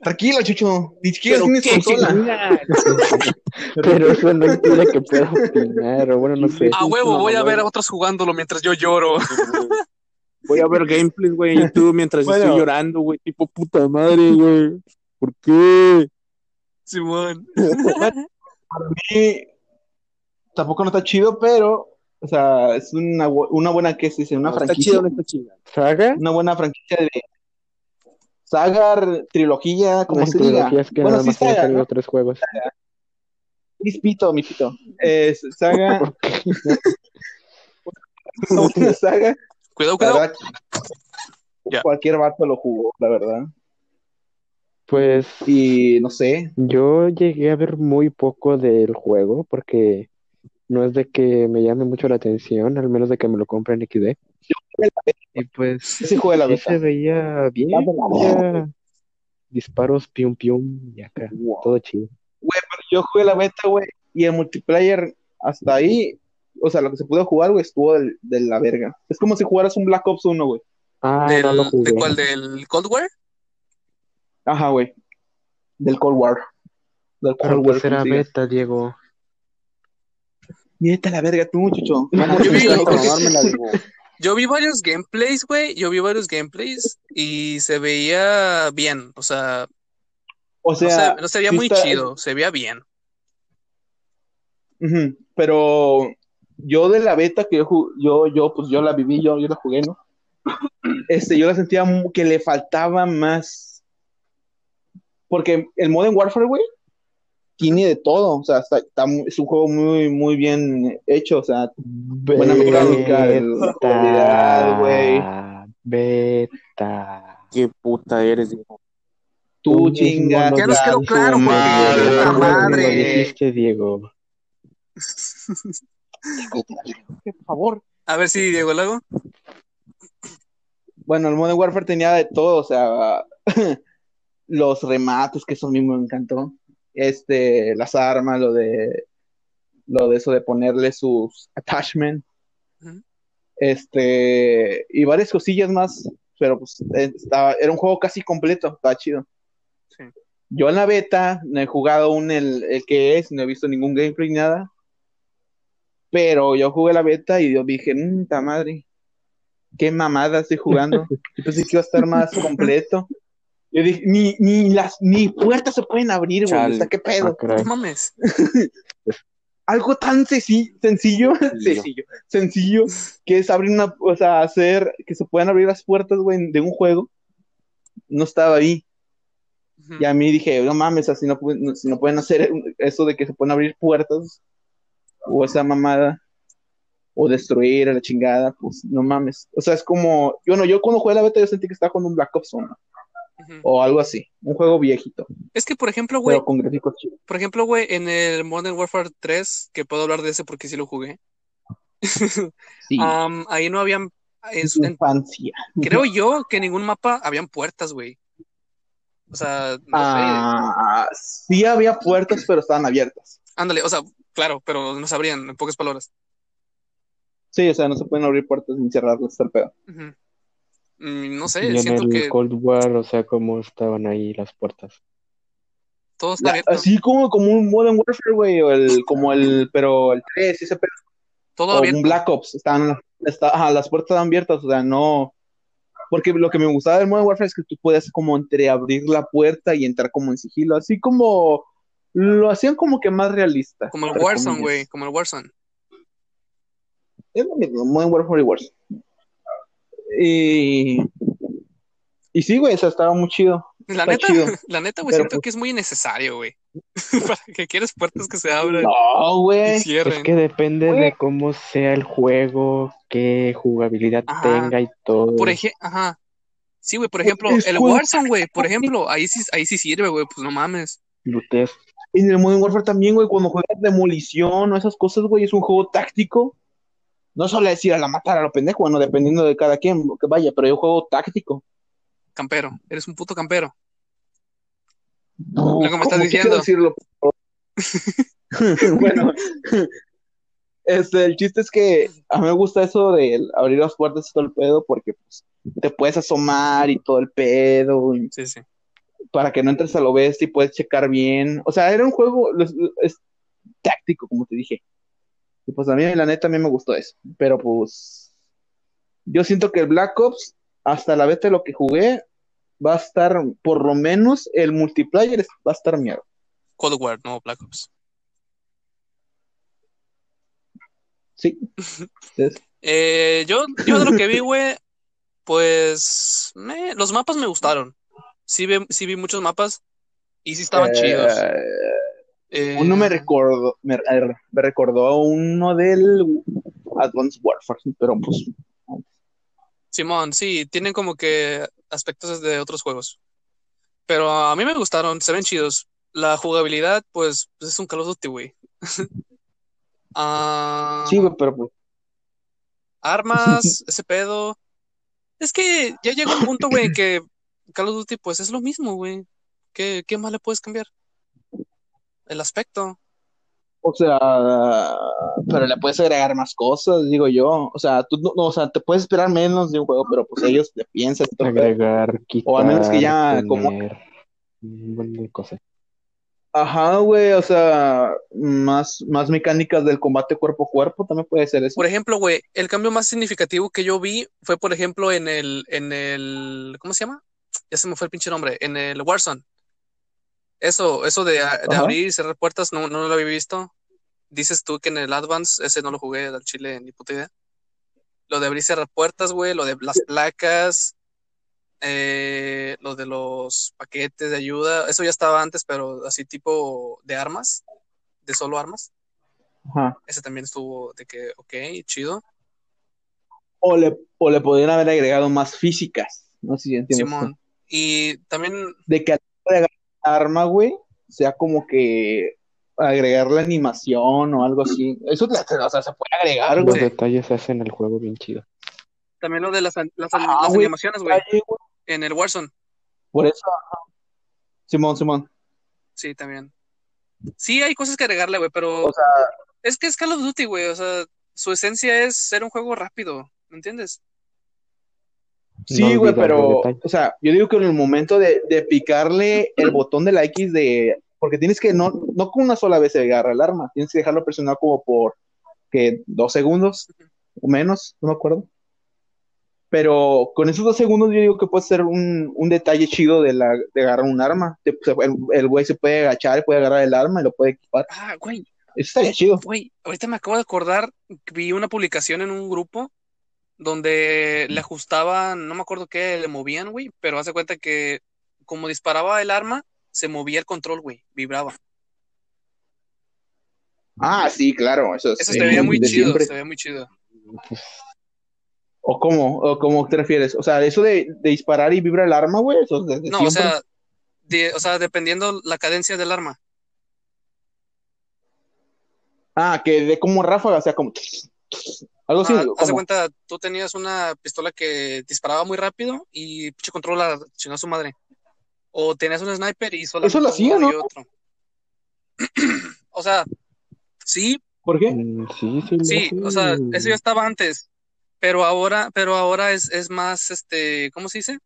Tranquilo, Chucho, ni siquiera Pero tienes qué consola. genial. Pero eso no impide que pueda opinar, o bueno, no sé. A huevo, voy a ver a otros jugándolo mientras yo lloro. Voy a ver gameplays, güey, en YouTube mientras Bueno. estoy llorando, güey. Tipo, puta madre, güey. ¿Por qué? Simón. Y tampoco no está chido, pero, o sea, es una, una buena, ¿qué se dice? Una No, está franquicia. chido, no está chido. ¿Saga? Una buena franquicia de saga, trilogía, como Las se diga. trilogías que Bueno, nada sí, más saga, ¿no? tres juegos. Mi pito, mi pito. Es saga, una saga. Cuidado, cuidado. verdad, Ya. cualquier vato lo jugó, la verdad. Pues Y no sé, yo llegué a ver muy poco del juego porque no es de que me llame mucho la atención, al menos de que me lo compre en XD. Y pues de la sí beta. se veía bien, disparos pium pium y acá, todo chido. Güey, pero yo jugué la beta, güey, y el multiplayer hasta ahí, o sea, lo que se pudo jugar, güey, estuvo del- de la verga. Es como si jugaras un Black Ops 1, güey. Ah, Del- no lo ¿De cuál? ¿Del Cold War? Ajá, güey. Del Cold War. Del Pero Cold War. pues era beta, Diego. A la verga tú. Vamos, Yo vi- yo vi varios gameplays, güey. Yo vi varios gameplays y se veía bien. O sea, O no sea, se, no se veía muy está- chido, se veía bien. Pero yo de la beta que yo, yo, yo, pues yo la viví, yo, yo la jugué, ¿no? Este, yo la sentía que le faltaba más. Porque el Modern Warfare, güey, tiene de todo. O sea, está, está es un juego muy, muy bien hecho. O sea, buena mecánica, jugabilidad, güey. Beta. Qué puta eres, digo. Tú chingas. Ya nos quedó claro, porque madre. madre. Lo dijiste, Diego. Por favor. A ver si Diego Lago. Bueno, el Modern Warfare tenía de todo, o sea, los remates, que eso mismo me encantó. Este, las armas, lo de lo de eso de ponerle sus attachments. Este, y varias cosillas más, pero pues estaba, era un juego casi completo, estaba chido. Sí. Yo en la beta no he jugado aún el, el que es, no he visto ningún gameplay ni nada. Pero yo jugué la beta y yo dije, mmm, ta madre, qué mamada estoy jugando. Yo pensé que iba a estar más completo. Yo dije, ni, ni las ni puertas se pueden abrir, güey. O sea, qué pedo. Ah. No mames. Algo tan senci- sencillo, Sencillo. sencillo, sencillo, que es abrir una, o sea, hacer que se puedan abrir las puertas, güey, de un juego. No estaba ahí. Y a mí dije, no mames, así no, pu- no- si no pueden hacer eso de que se pueden abrir puertas o esa mamada o destruir a la chingada, pues no mames. O sea, es como, yo no, yo cuando jugué la beta yo sentí que estaba jugando un Black Ops 1 O algo así, un juego viejito, Es que, por ejemplo, güey, pero con gráficos chidos. por ejemplo, güey, en el Modern Warfare 3, que puedo hablar de ese porque sí lo jugué, Sí, am, ahí no habían, es- su en- infancia. creo yo que en ningún mapa habían puertas, güey. O sea, no Ah, sí había puertas, pero estaban abiertas. Ándale, o sea, claro, pero no se abrían, en pocas palabras. Sí, o sea, no se pueden abrir puertas ni cerrarlas, está el pedo. No sé, Y en siento el que Cold War, o sea, cómo estaban ahí las puertas. todo está La- abierto. así como, como un Modern Warfare, güey, o el, como el, pero el 3, ese pedo. Todo o abierto. un Black Ops, estaban, está- ajá, las puertas estaban abiertas, o sea, no. Porque lo que me gustaba del Modern Warfare es que tú puedes como entreabrir la puerta y entrar como en sigilo, así como lo hacían como que más realista. Como el Warzone, güey, como el Warzone. Es lo mismo, Modern Warfare y Warzone. Y, y sí, güey, o sea, estaba muy chido. La Está neta, chido. la neta, güey, Pero, siento pues- que es muy innecesario, güey. Para que quieres puertas que se abran No, güey. Es que depende de cómo sea el juego, qué jugabilidad Ajá. tenga y todo. Por ejemplo, ajá. Sí, güey, por Pues, ejemplo, el Warzone, güey, por ejemplo, ahí sí, ahí sí sirve, güey, pues no mames. Lootees. En el Modern Warfare también, güey, cuando juegas demolición o esas cosas, güey, es un juego táctico. No solo decir a la matar a lo pendejo, bueno, dependiendo de cada quien, que vaya, pero es un juego táctico. Campero, eres un puto campero. No, Lo que me estás ¿cómo diciendo. decirlo? bueno, este, el chiste es que a mí me gusta eso de abrir las puertas y todo el pedo, porque pues, te puedes asomar y todo el pedo, y Sí, sí. para que no entres a lo bestia y puedes checar bien. O sea, era un juego es, es táctico, como te dije. Y pues a mí, la neta, a mí me gustó eso. Pero pues, yo siento que el Black Ops, hasta la vez de lo que jugué, va a estar, por lo menos, el multiplayer va a estar miedo. Cold War, no Black Ops. Sí. Eh, yo, yo de lo que vi, güey, pues me- los mapas me gustaron. Sí, vi, sí vi muchos mapas y sí estaban eh, chidos. Eh, Uno me recordó, me, me recordó a uno del Advanced Warfare, pero pues Simón, sí, tienen como que aspectos de otros juegos. Pero a mí me gustaron, se ven chidos. La jugabilidad, pues, pues es un Call of Duty, güey. Ah, sí, güey, pero pues armas, ese pedo. Es que ya llega un punto, güey, que Call of Duty, pues es lo mismo, güey. ¿Qué, qué más le puedes cambiar? El aspecto. O sea, pero le puedes agregar más cosas, digo yo. O sea, tú no, no, o sea, te puedes esperar menos de un juego, pero pues ellos le piensan. Agregar, quitar, O al menos que ya como- un cosas. Ajá, güey, o sea, más, más mecánicas del combate cuerpo a cuerpo, también puede ser eso. Por ejemplo, güey, el cambio más significativo que yo vi fue, por ejemplo, en el, en el, ¿cómo se llama? Ya se me fue el pinche nombre, en el Warzone. Eso, eso de, abrir y cerrar puertas, no, no lo había visto. Dices tú que en el Advance, ese no lo jugué al chile, ni puta idea. Lo de abrir y cerrar puertas, güey, lo de las placas, eh, lo de los paquetes de ayuda, eso ya estaba antes, pero así tipo de armas, de solo armas. Ajá. Ese también estuvo de que, ok, chido. O le, o le podrían haber agregado más físicas. No sé si entiendes. Simón. Y también, De que arma, güey, sea como que agregar la animación o algo así. Eso o sea, se puede agregar, Los güey. detalles hacen el juego bien chido. también lo de las, las, Ah, las animaciones, güey, en el Warzone. Por eso. Simón, Simón. Sí, también. Sí, hay cosas que agregarle, güey, pero O sea, es que es Call of Duty, güey. O sea, su esencia es ser un juego rápido. ¿me entiendes? Sí, No güey, pero, o sea, yo digo que en el momento de, de picarle el botón de la X de, porque tienes que, no, no con una sola vez se agarra el arma, tienes que dejarlo presionado como por, que dos segundos o menos, no me acuerdo. Pero con esos dos segundos yo digo que puede ser un, un detalle chido de, la, de agarrar un arma. El, güey se puede agachar, puede agarrar el arma y lo puede equipar. Ah, güey, Eso estaría chido. güey, ahorita me acabo de acordar, vi una publicación en un grupo donde le ajustaban, no me acuerdo qué, le movían, güey, pero hace cuenta que como disparaba el arma, se movía el control, güey, vibraba. Ah, sí, claro. Eso, es Eso se veía muy chido, siempre. se veía muy chido. ¿O cómo? ¿O cómo te refieres? O sea, eso de, de disparar y vibra el arma, güey, eso es desde No, o sea, de- o sea, dependiendo la cadencia del arma. Ah, que de como ráfaga, o sea, como... Algo así. Ah, haz de cuenta, tú tenías una pistola que disparaba muy rápido y pinche control la chingó a su madre. O tenías un sniper y solamente Eso lo hacía, ¿no? otro. O sea, sí, ¿Por qué? Mm, Sí, sí, sí, o sea, eso ya estaba antes, pero ahora, pero ahora es, es más, este, ¿cómo se dice?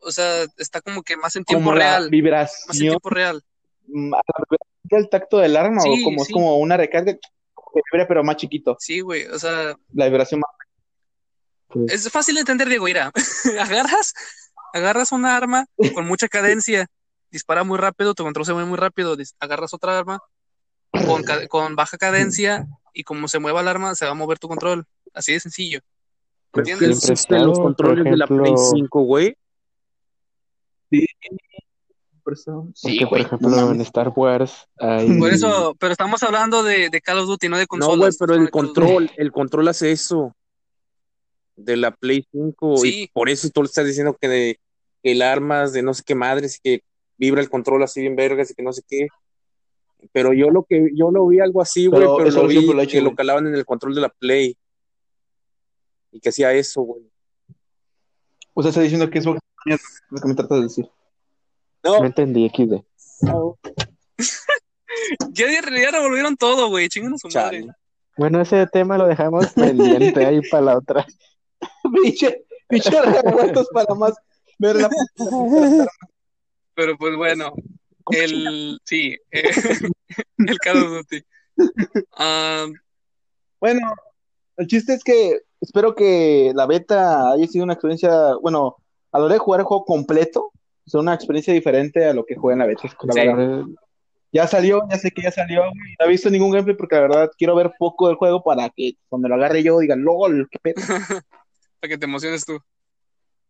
O sea, está como que más en tiempo Como la real, más en tiempo real. mm, la del tacto del arma, o Sí, como es como una recarga que vibra, pero más chiquito. Sí, güey, o sea, La vibración más. Pues, es fácil de entender, Diego, mira, agarras, agarras una arma con mucha cadencia, dispara muy rápido, tu control se mueve muy rápido, agarras otra arma con, ca- con baja cadencia y como se mueva el arma, se va a mover tu control. Así de sencillo. Pues ¿Entiendes? Los controles de la Play ejemplo- 5, güey. Por eso- porque, Sí, por ejemplo, no en. Star Wars hay... Por eso, pero estamos hablando de, de Call of Duty, no de No, consolas. güey, pero no el control, el control hace eso. De la Play 5. Sí. Y por eso tú le estás diciendo que, de, que el armas de no sé qué madres, que vibra el control así bien vergas y que no sé qué. Pero yo lo que yo lo vi algo así, güey, Pero lo vi siempre lo he hecho, que lo calaban en el control de la Play. Y que hacía eso, güey. O sea, está diciendo que es lo lo que me tratas de decir. No No, entendí, XD. Ya, ya, ya revolvieron todo, güey. Chingan a su Chale. madre. Bueno, ese tema lo dejamos pendiente ahí para la otra. Pinche, pinche revueltos para más ver la Pero pues bueno, el. Sí, eh, el of Duty. Ah, Bueno, el chiste es que espero que la beta haya sido una experiencia, bueno, a la hora de jugar el juego completo, sea una experiencia diferente a lo que jugué en la beta. La Sí. verdad. Ya salió, ya sé que ya salió, güey. No he visto ningún gameplay porque la verdad quiero ver poco del juego para que cuando lo agarre yo digan, LOL, qué pedo. para que te emociones tú.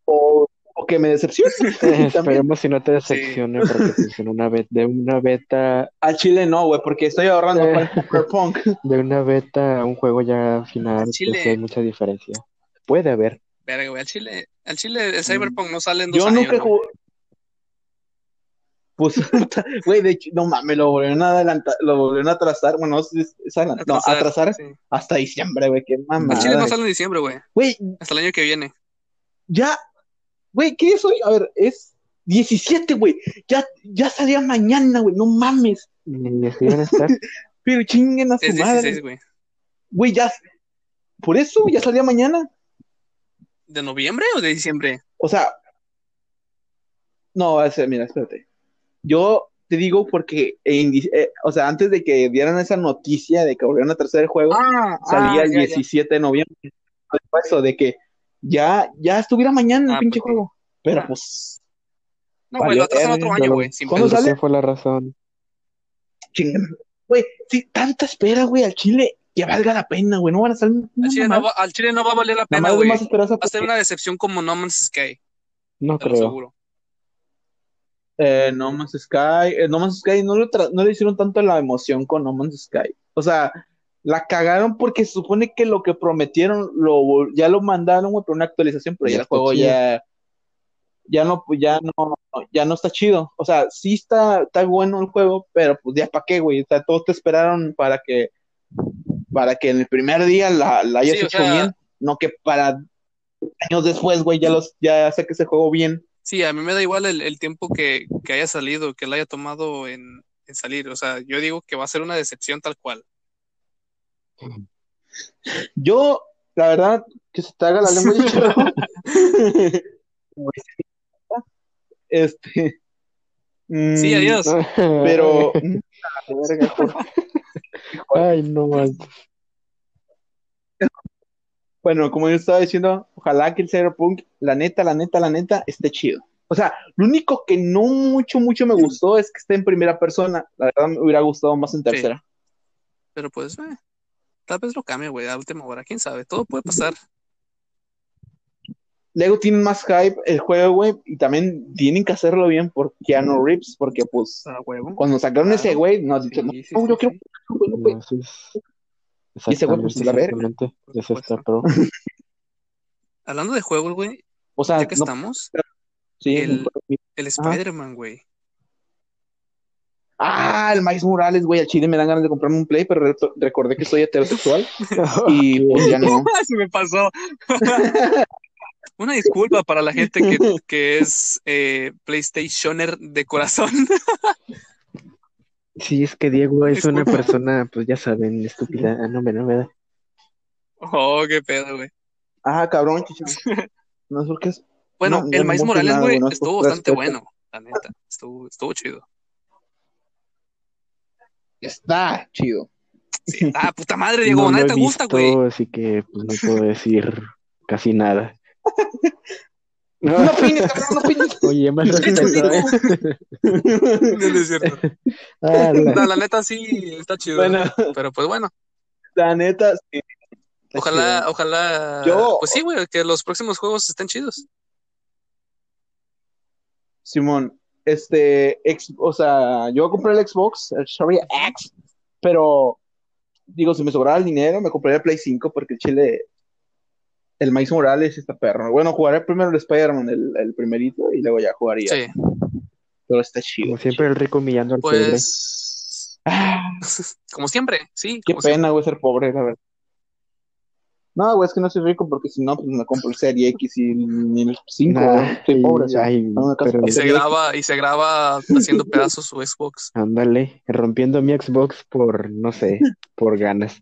O, o que me decepcione. Esperemos si no te decepcione, porque pues, en una beta, de una beta, Al chile no, güey, porque estoy ahorrando para el Cyberpunk. de una beta a un juego ya final, Chile. pues sí hay mucha diferencia. Puede haber. Verga, güey. Al Chile, al Chile el Cyberpunk no sale en dos Yo años. nunca he Pues, güey, de hecho, no mames, lo volvieron a adelantar, lo volvieron a atrasar, bueno, es, es adelantar, no, atrasar sí. hasta diciembre, güey, qué Al Chile no mamada. sale en diciembre, güey. Güey, Hasta el año que viene. ya, güey, ¿qué es hoy? A ver, es 17, güey, ya, ya salía mañana, güey, no mames, estar. pero chinguen a su Es madre. 16, güey. Güey, ya, por eso, ya salía mañana. ¿De noviembre o de diciembre? O sea, no, es- mira, espérate. Yo te digo porque, di- eh, o sea, antes de que dieran esa noticia de que volvieron a tercer juego, Ah, salía ah, el ya, ya. 17 de noviembre. Eso de que ya, ya estuviera mañana el Ah, pinche pues juego. Pero pues, No, güey, lo atrasan otro año, güey. sin ¿Cuándo. Esa sale? fue la razón. chingan. Güey, sí, tanta espera, güey, al Chile, que valga la pena, güey. No van a salir Al Chile, no va, al Chile no va a valer la pena, güey. Va a ser una decepción como No Man's Sky, No te lo creo. Eh, no Man's Sky, eh, No Man's Sky no, lo no le hicieron tanto la emoción con No Man's Sky. O sea, la cagaron porque se supone que lo que prometieron lo, ya lo mandaron, güey, por una actualización, pero Ya ya el juego chido. ya, ya no, ya no, ya no está chido. O sea, sí está, está bueno el juego, pero pues ya para qué, güey. O sea, todos te esperaron para que, para que en el primer día la, la hayas Sí, o hecho sea- bien, no que para años después, güey, ya los, ya saques ese juego bien. Sí, a mí me da igual el, el tiempo que, que haya salido, que le haya tomado en, en salir. O sea, yo digo que va a ser una decepción tal cual. Yo, la verdad, Que se te haga la lengua. Este. mm, Sí, adiós. Pero. por- Ay, no manches. Bueno, como yo estaba diciendo, ojalá que el Cyberpunk, la neta, la neta, la neta, esté chido. O sea, lo único que no mucho, mucho me gustó es que esté en primera persona. La verdad me hubiera gustado más en tercera. Pero pues, eh, tal vez lo cambie, güey, a última hora. ¿Quién sabe? Todo puede pasar. Luego tienen más hype el juego, güey, y también tienen que hacerlo bien por Keanu Reeves, porque pues cuando sacaron Claro. ese güey, nos dijeron, Sí, sí, no, sí, yo sí. quiero, no, güey". Pues, Exactamente, la verga. Hablando de juegos, güey, O sea, ya que no, estamos, sí, el- el. Spider-Man, güey. Ah, el Miles Morales, güey, al chile me dan ganas de comprarme un Play, pero re- recordé que soy heterosexual y pues ya no. Se me pasó. Una disculpa para la gente que, que es eh, PlayStationer de corazón. Sí, es que Diego es una persona, pues ya saben, estúpida. Ah, no me, no me da. Oh, qué pedo, güey. Ah, cabrón, chichón. No es porque es. Bueno, No, el a Morales, güey, no estuvo bastante respeto. bueno, la neta. Estuvo, estuvo chido. Está chido. Sí. Ah, puta madre, Diego, No nadie te gusta, visto, güey. así que pues, no puedo decir casi nada. No opines, cabrón, no opines. Oye, más respeto, ¿eh? No, no es cierto. Ah, la- No, la neta sí está chido. Bueno, Pero pues bueno, la neta, sí. Ojalá, chido. ojalá. Yo- Pues sí, güey, que los próximos juegos estén chidos. Simón, este, ex- o sea, yo compré el Xbox, el Xperia X, pero digo, si me sobrara el dinero, me compraría el Play 5 porque el chile, el Miles Morales está perro. Bueno, jugaré primero el Spider-Man, el, el primerito, y luego ya jugaría. Sí, Pero está chido. como siempre el rico humillando al pobre. pues. Ah, Como siempre, sí. qué como siempre. pena, güey, ser pobre, la verdad. No, güey, es que no soy rico porque si no, pues me compro el Serie X y ni el 5. Nah, soy pobre, y- ay, no pero- se graba, y se graba haciendo pedazos su Xbox. Ándale, rompiendo mi Xbox por, no sé, por ganas.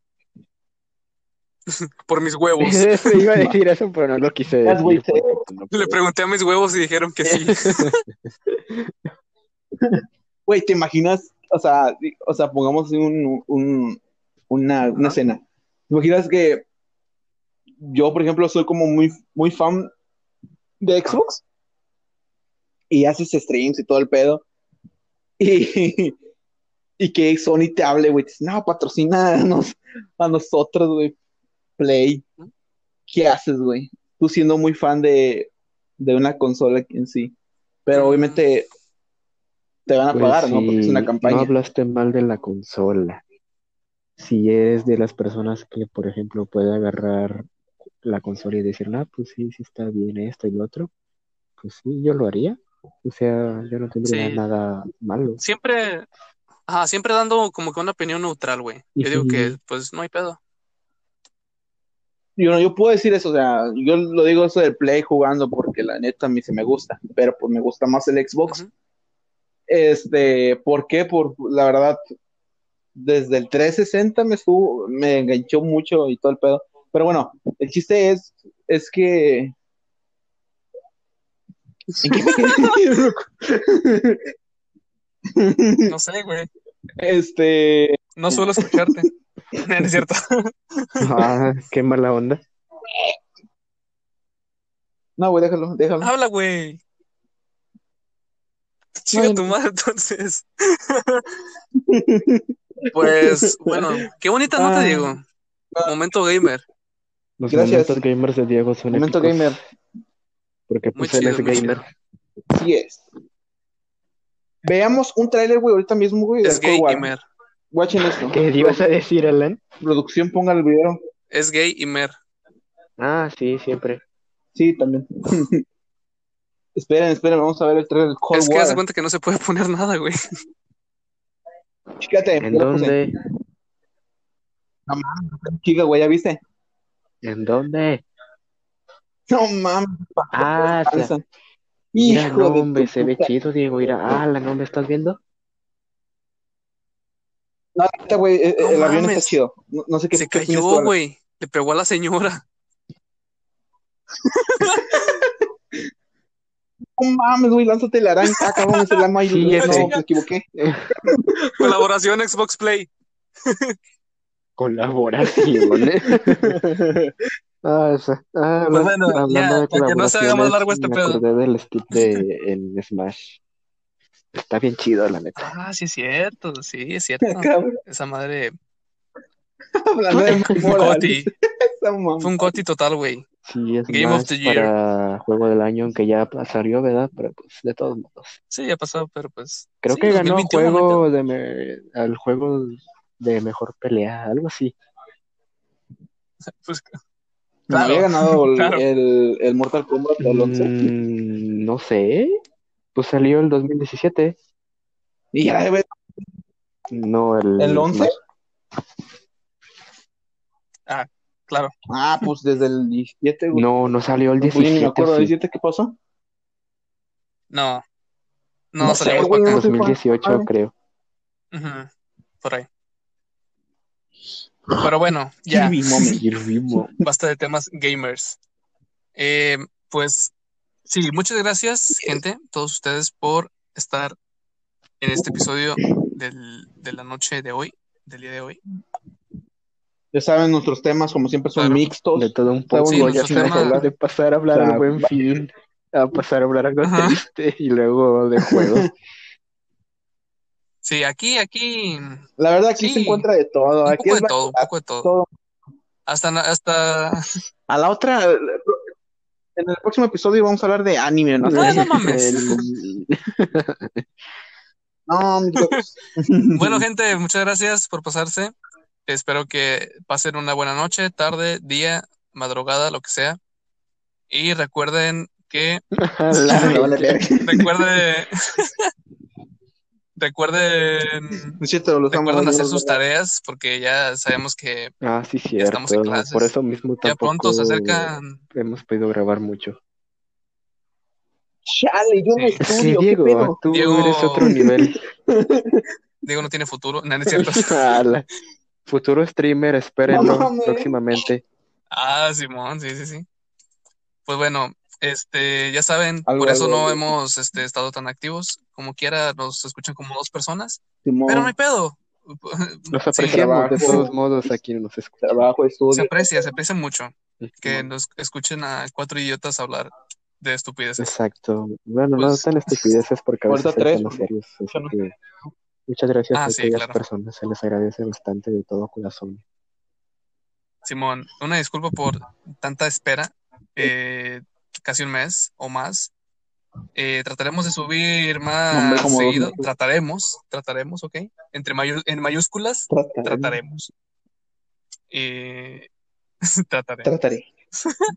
Por mis huevos. Iba a decir eso, pero no lo quise decir. no Le pregunté a mis huevos y dijeron que sí. Güey, ¿te imaginas? O sea, o sea, pongamos un, un- una, una escena. ¿Te imaginas que yo, por ejemplo, soy como muy, muy fan de Xbox? Y haces streams y todo el pedo. Y, y que Sony te hable, güey. te dice, No, patrocínanos a nosotros, güey. Play. ¿Qué haces, güey? Tú siendo muy fan de, de una consola en sí. Pero obviamente te van a Pues pagar, ¿no? Porque es una campaña. No hablaste mal de la consola. Si eres de las personas que, por ejemplo, puede agarrar la consola y decir, ah, pues sí, sí está bien esto y lo otro, pues sí, yo lo haría. O sea, yo no tendría Sí. nada malo. Siempre, ajá, siempre dando como que una opinión neutral, güey. Yo digo que, pues, no hay pedo. Yo, no- yo puedo decir eso, o sea, yo lo digo eso del Play jugando porque la neta a mí se me gusta, pero pues me gusta más el Xbox. Este, ¿por qué? Por la verdad, desde el 360 me estuvo, me enganchó mucho y todo el pedo. Pero bueno, el chiste es, es que. No sé, güey. Este, No suelo escucharte. No es cierto. Ah, qué mala onda. no, güey, déjalo, déjalo. Habla, güey. Chica tu madre, entonces. Pues, bueno, qué bonita nota, Ah. Diego. Momento gamer. Los Gracias. momentos gamers de Diego son Momento épicos, gamer, Porque pues él chido, es gamer. sí es. Veamos un tráiler, güey, ahorita mismo, güey, Es gay Watchen esto. ¿Qué ibas a decir, Alan? Producción, ponga el video. Es gay y mer. Ah, sí, siempre. Sí, también. esperen, esperen, vamos a ver el trailer de Cold Es que War. hace cuenta que no se puede poner nada, güey. Chícate, ¿En ya lo puse. dónde? Chica, güey, ¿ya viste? ¿En dónde? No mames. Ah, se- panza. mira, Hijo no, hombre, se ve chido, Diego. Mira, ah, la no me estás viendo. No, neta, güey, eh, No el avión está chido. No, no sé qué Se qué cayó, güey. Le pegó a la señora. No mames, güey, lánzate la araña. Ah, cabrón, es el arma y Sí, no, me equivoqué. Colaboración Xbox Play. Colaboración. ¿eh? Ah, esa. Ah, Pues bueno, hablando ya, de para que no se haga más largo este me pedo. acordé del skip de en Smash. Está bien chido, la neta. Ah, sí es cierto, sí, es cierto. Cabrón, Esa madre hablando de fue un mamá. fue un goti total, güey. Sí, es Game of the Year. para juego del año, aunque ya salió, ¿verdad? Pero pues de todos modos. Sí, ya pasó, pero pues. Creo sí, que ganó 2021, no hay juego de me- al juego de mejor pelea, algo así. Pues, ¿No había ganado el, claro. el, el Mortal Kombat el 11? Mm, no sé. Pues salió el 2017. Y ya debe No, el, el 11. Smash. claro. Ah, pues desde el 17, güey. No, no salió el Pues, ni me 17. acuerdo sí. del 17, ¿qué pasó? No. No, No salió sé, güey, para no acá. sé cuál. 2018, Ah. creo. Ujú, Por ahí. Pero bueno, ya, basta de temas gamers. Eh, pues sí, muchas gracias, gente, todos ustedes, por estar en este episodio del- de la noche de hoy, del día de hoy. Ya saben, nuestros temas, como siempre, son Claro. mixtos. De todo un poco, bueno, ya nuestro sabes, tema- hablar de pasar a hablar O sea, al buen va- fin, a pasar a hablar algo Ajá. triste y luego de juegos. Sí, aquí, aquí, La verdad, aquí Sí. se encuentra de todo. un Aquí poco es de todo, un poco de todo. todo. Hasta, hasta, A la otra, en el próximo episodio vamos a hablar de anime, ¿no? No, no mames. No. Bueno, gente, muchas gracias por pasarse. Espero que pasen una buena noche, tarde, día, madrugada, lo que sea. Y recuerden que, La recuerde, recuerden, cierto, los hacer sus tareas porque ya sabemos que Ah, sí, Ya estamos en clases. Por eso mismo ya pronto se tampoco acercan. hemos podido grabar mucho. Chale, yo no Sí. Estudio, ¿qué Diego, pedo? tú Diego- eres otro nivel. Diego no tiene futuro, no, no es cierto. Futuro streamer, espérenlo No próximamente. Ah, Simón, sí, sí, sí. Pues bueno, este, ya saben, Algo, por eso algo, no algo. hemos este, estado tan activos. Como quiera, nos escuchan como dos personas, Simón, pero no hay pedo. Los Sí, apreciamos de todos modos aquí nos escuchan. trabajo, Se aprecia, se aprecia mucho que nos escuchen a cuatro idiotas hablar de estupideces. Exacto. Bueno, no Pues- tan estupideces porque a veces hay tres, temas serios. no- que muchas gracias Ah, a sí, aquellas claro. personas. Se les agradece bastante de todo corazón. Simón, una disculpa por tanta espera, eh, casi un mes o más. Eh, trataremos de subir más dos seguido. Trataremos, trataremos, ¿ok? Entre mayu- en mayúsculas, Trataré. trataremos. Eh, trataré. Trataré.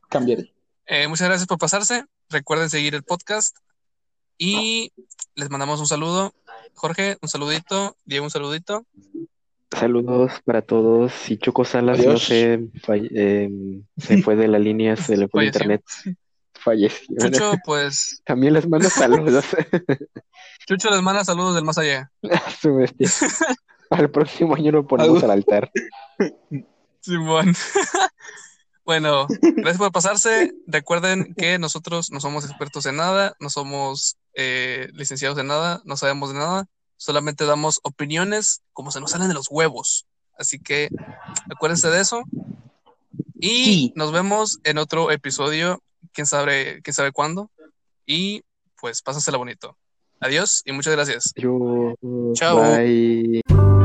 Cambiaré. Eh, muchas gracias por pasarse. Recuerden seguir el podcast y les mandamos un saludo. Jorge, un saludito. Diego, un saludito. Saludos para todos. Si Choco Salas no Adiós. se, eh, se fue de la línea, se le fue Falleció. internet. Falleció. Chucho, pues, También les mando saludos. Chucho les manda saludos del más allá. Su bestia. Al próximo año lo ponemos al altar. Simón. Bueno, gracias por pasarse. Recuerden que nosotros no somos expertos en nada, no somos eh, licenciados en nada, no sabemos de nada, solamente damos opiniones como se nos salen de los huevos. Así que acuérdense de eso. Y Sí. nos vemos en otro episodio, quién sabe, quién sabe cuándo. Y pues pásasela bonito. Adiós y muchas gracias. Yo, Chao. bye.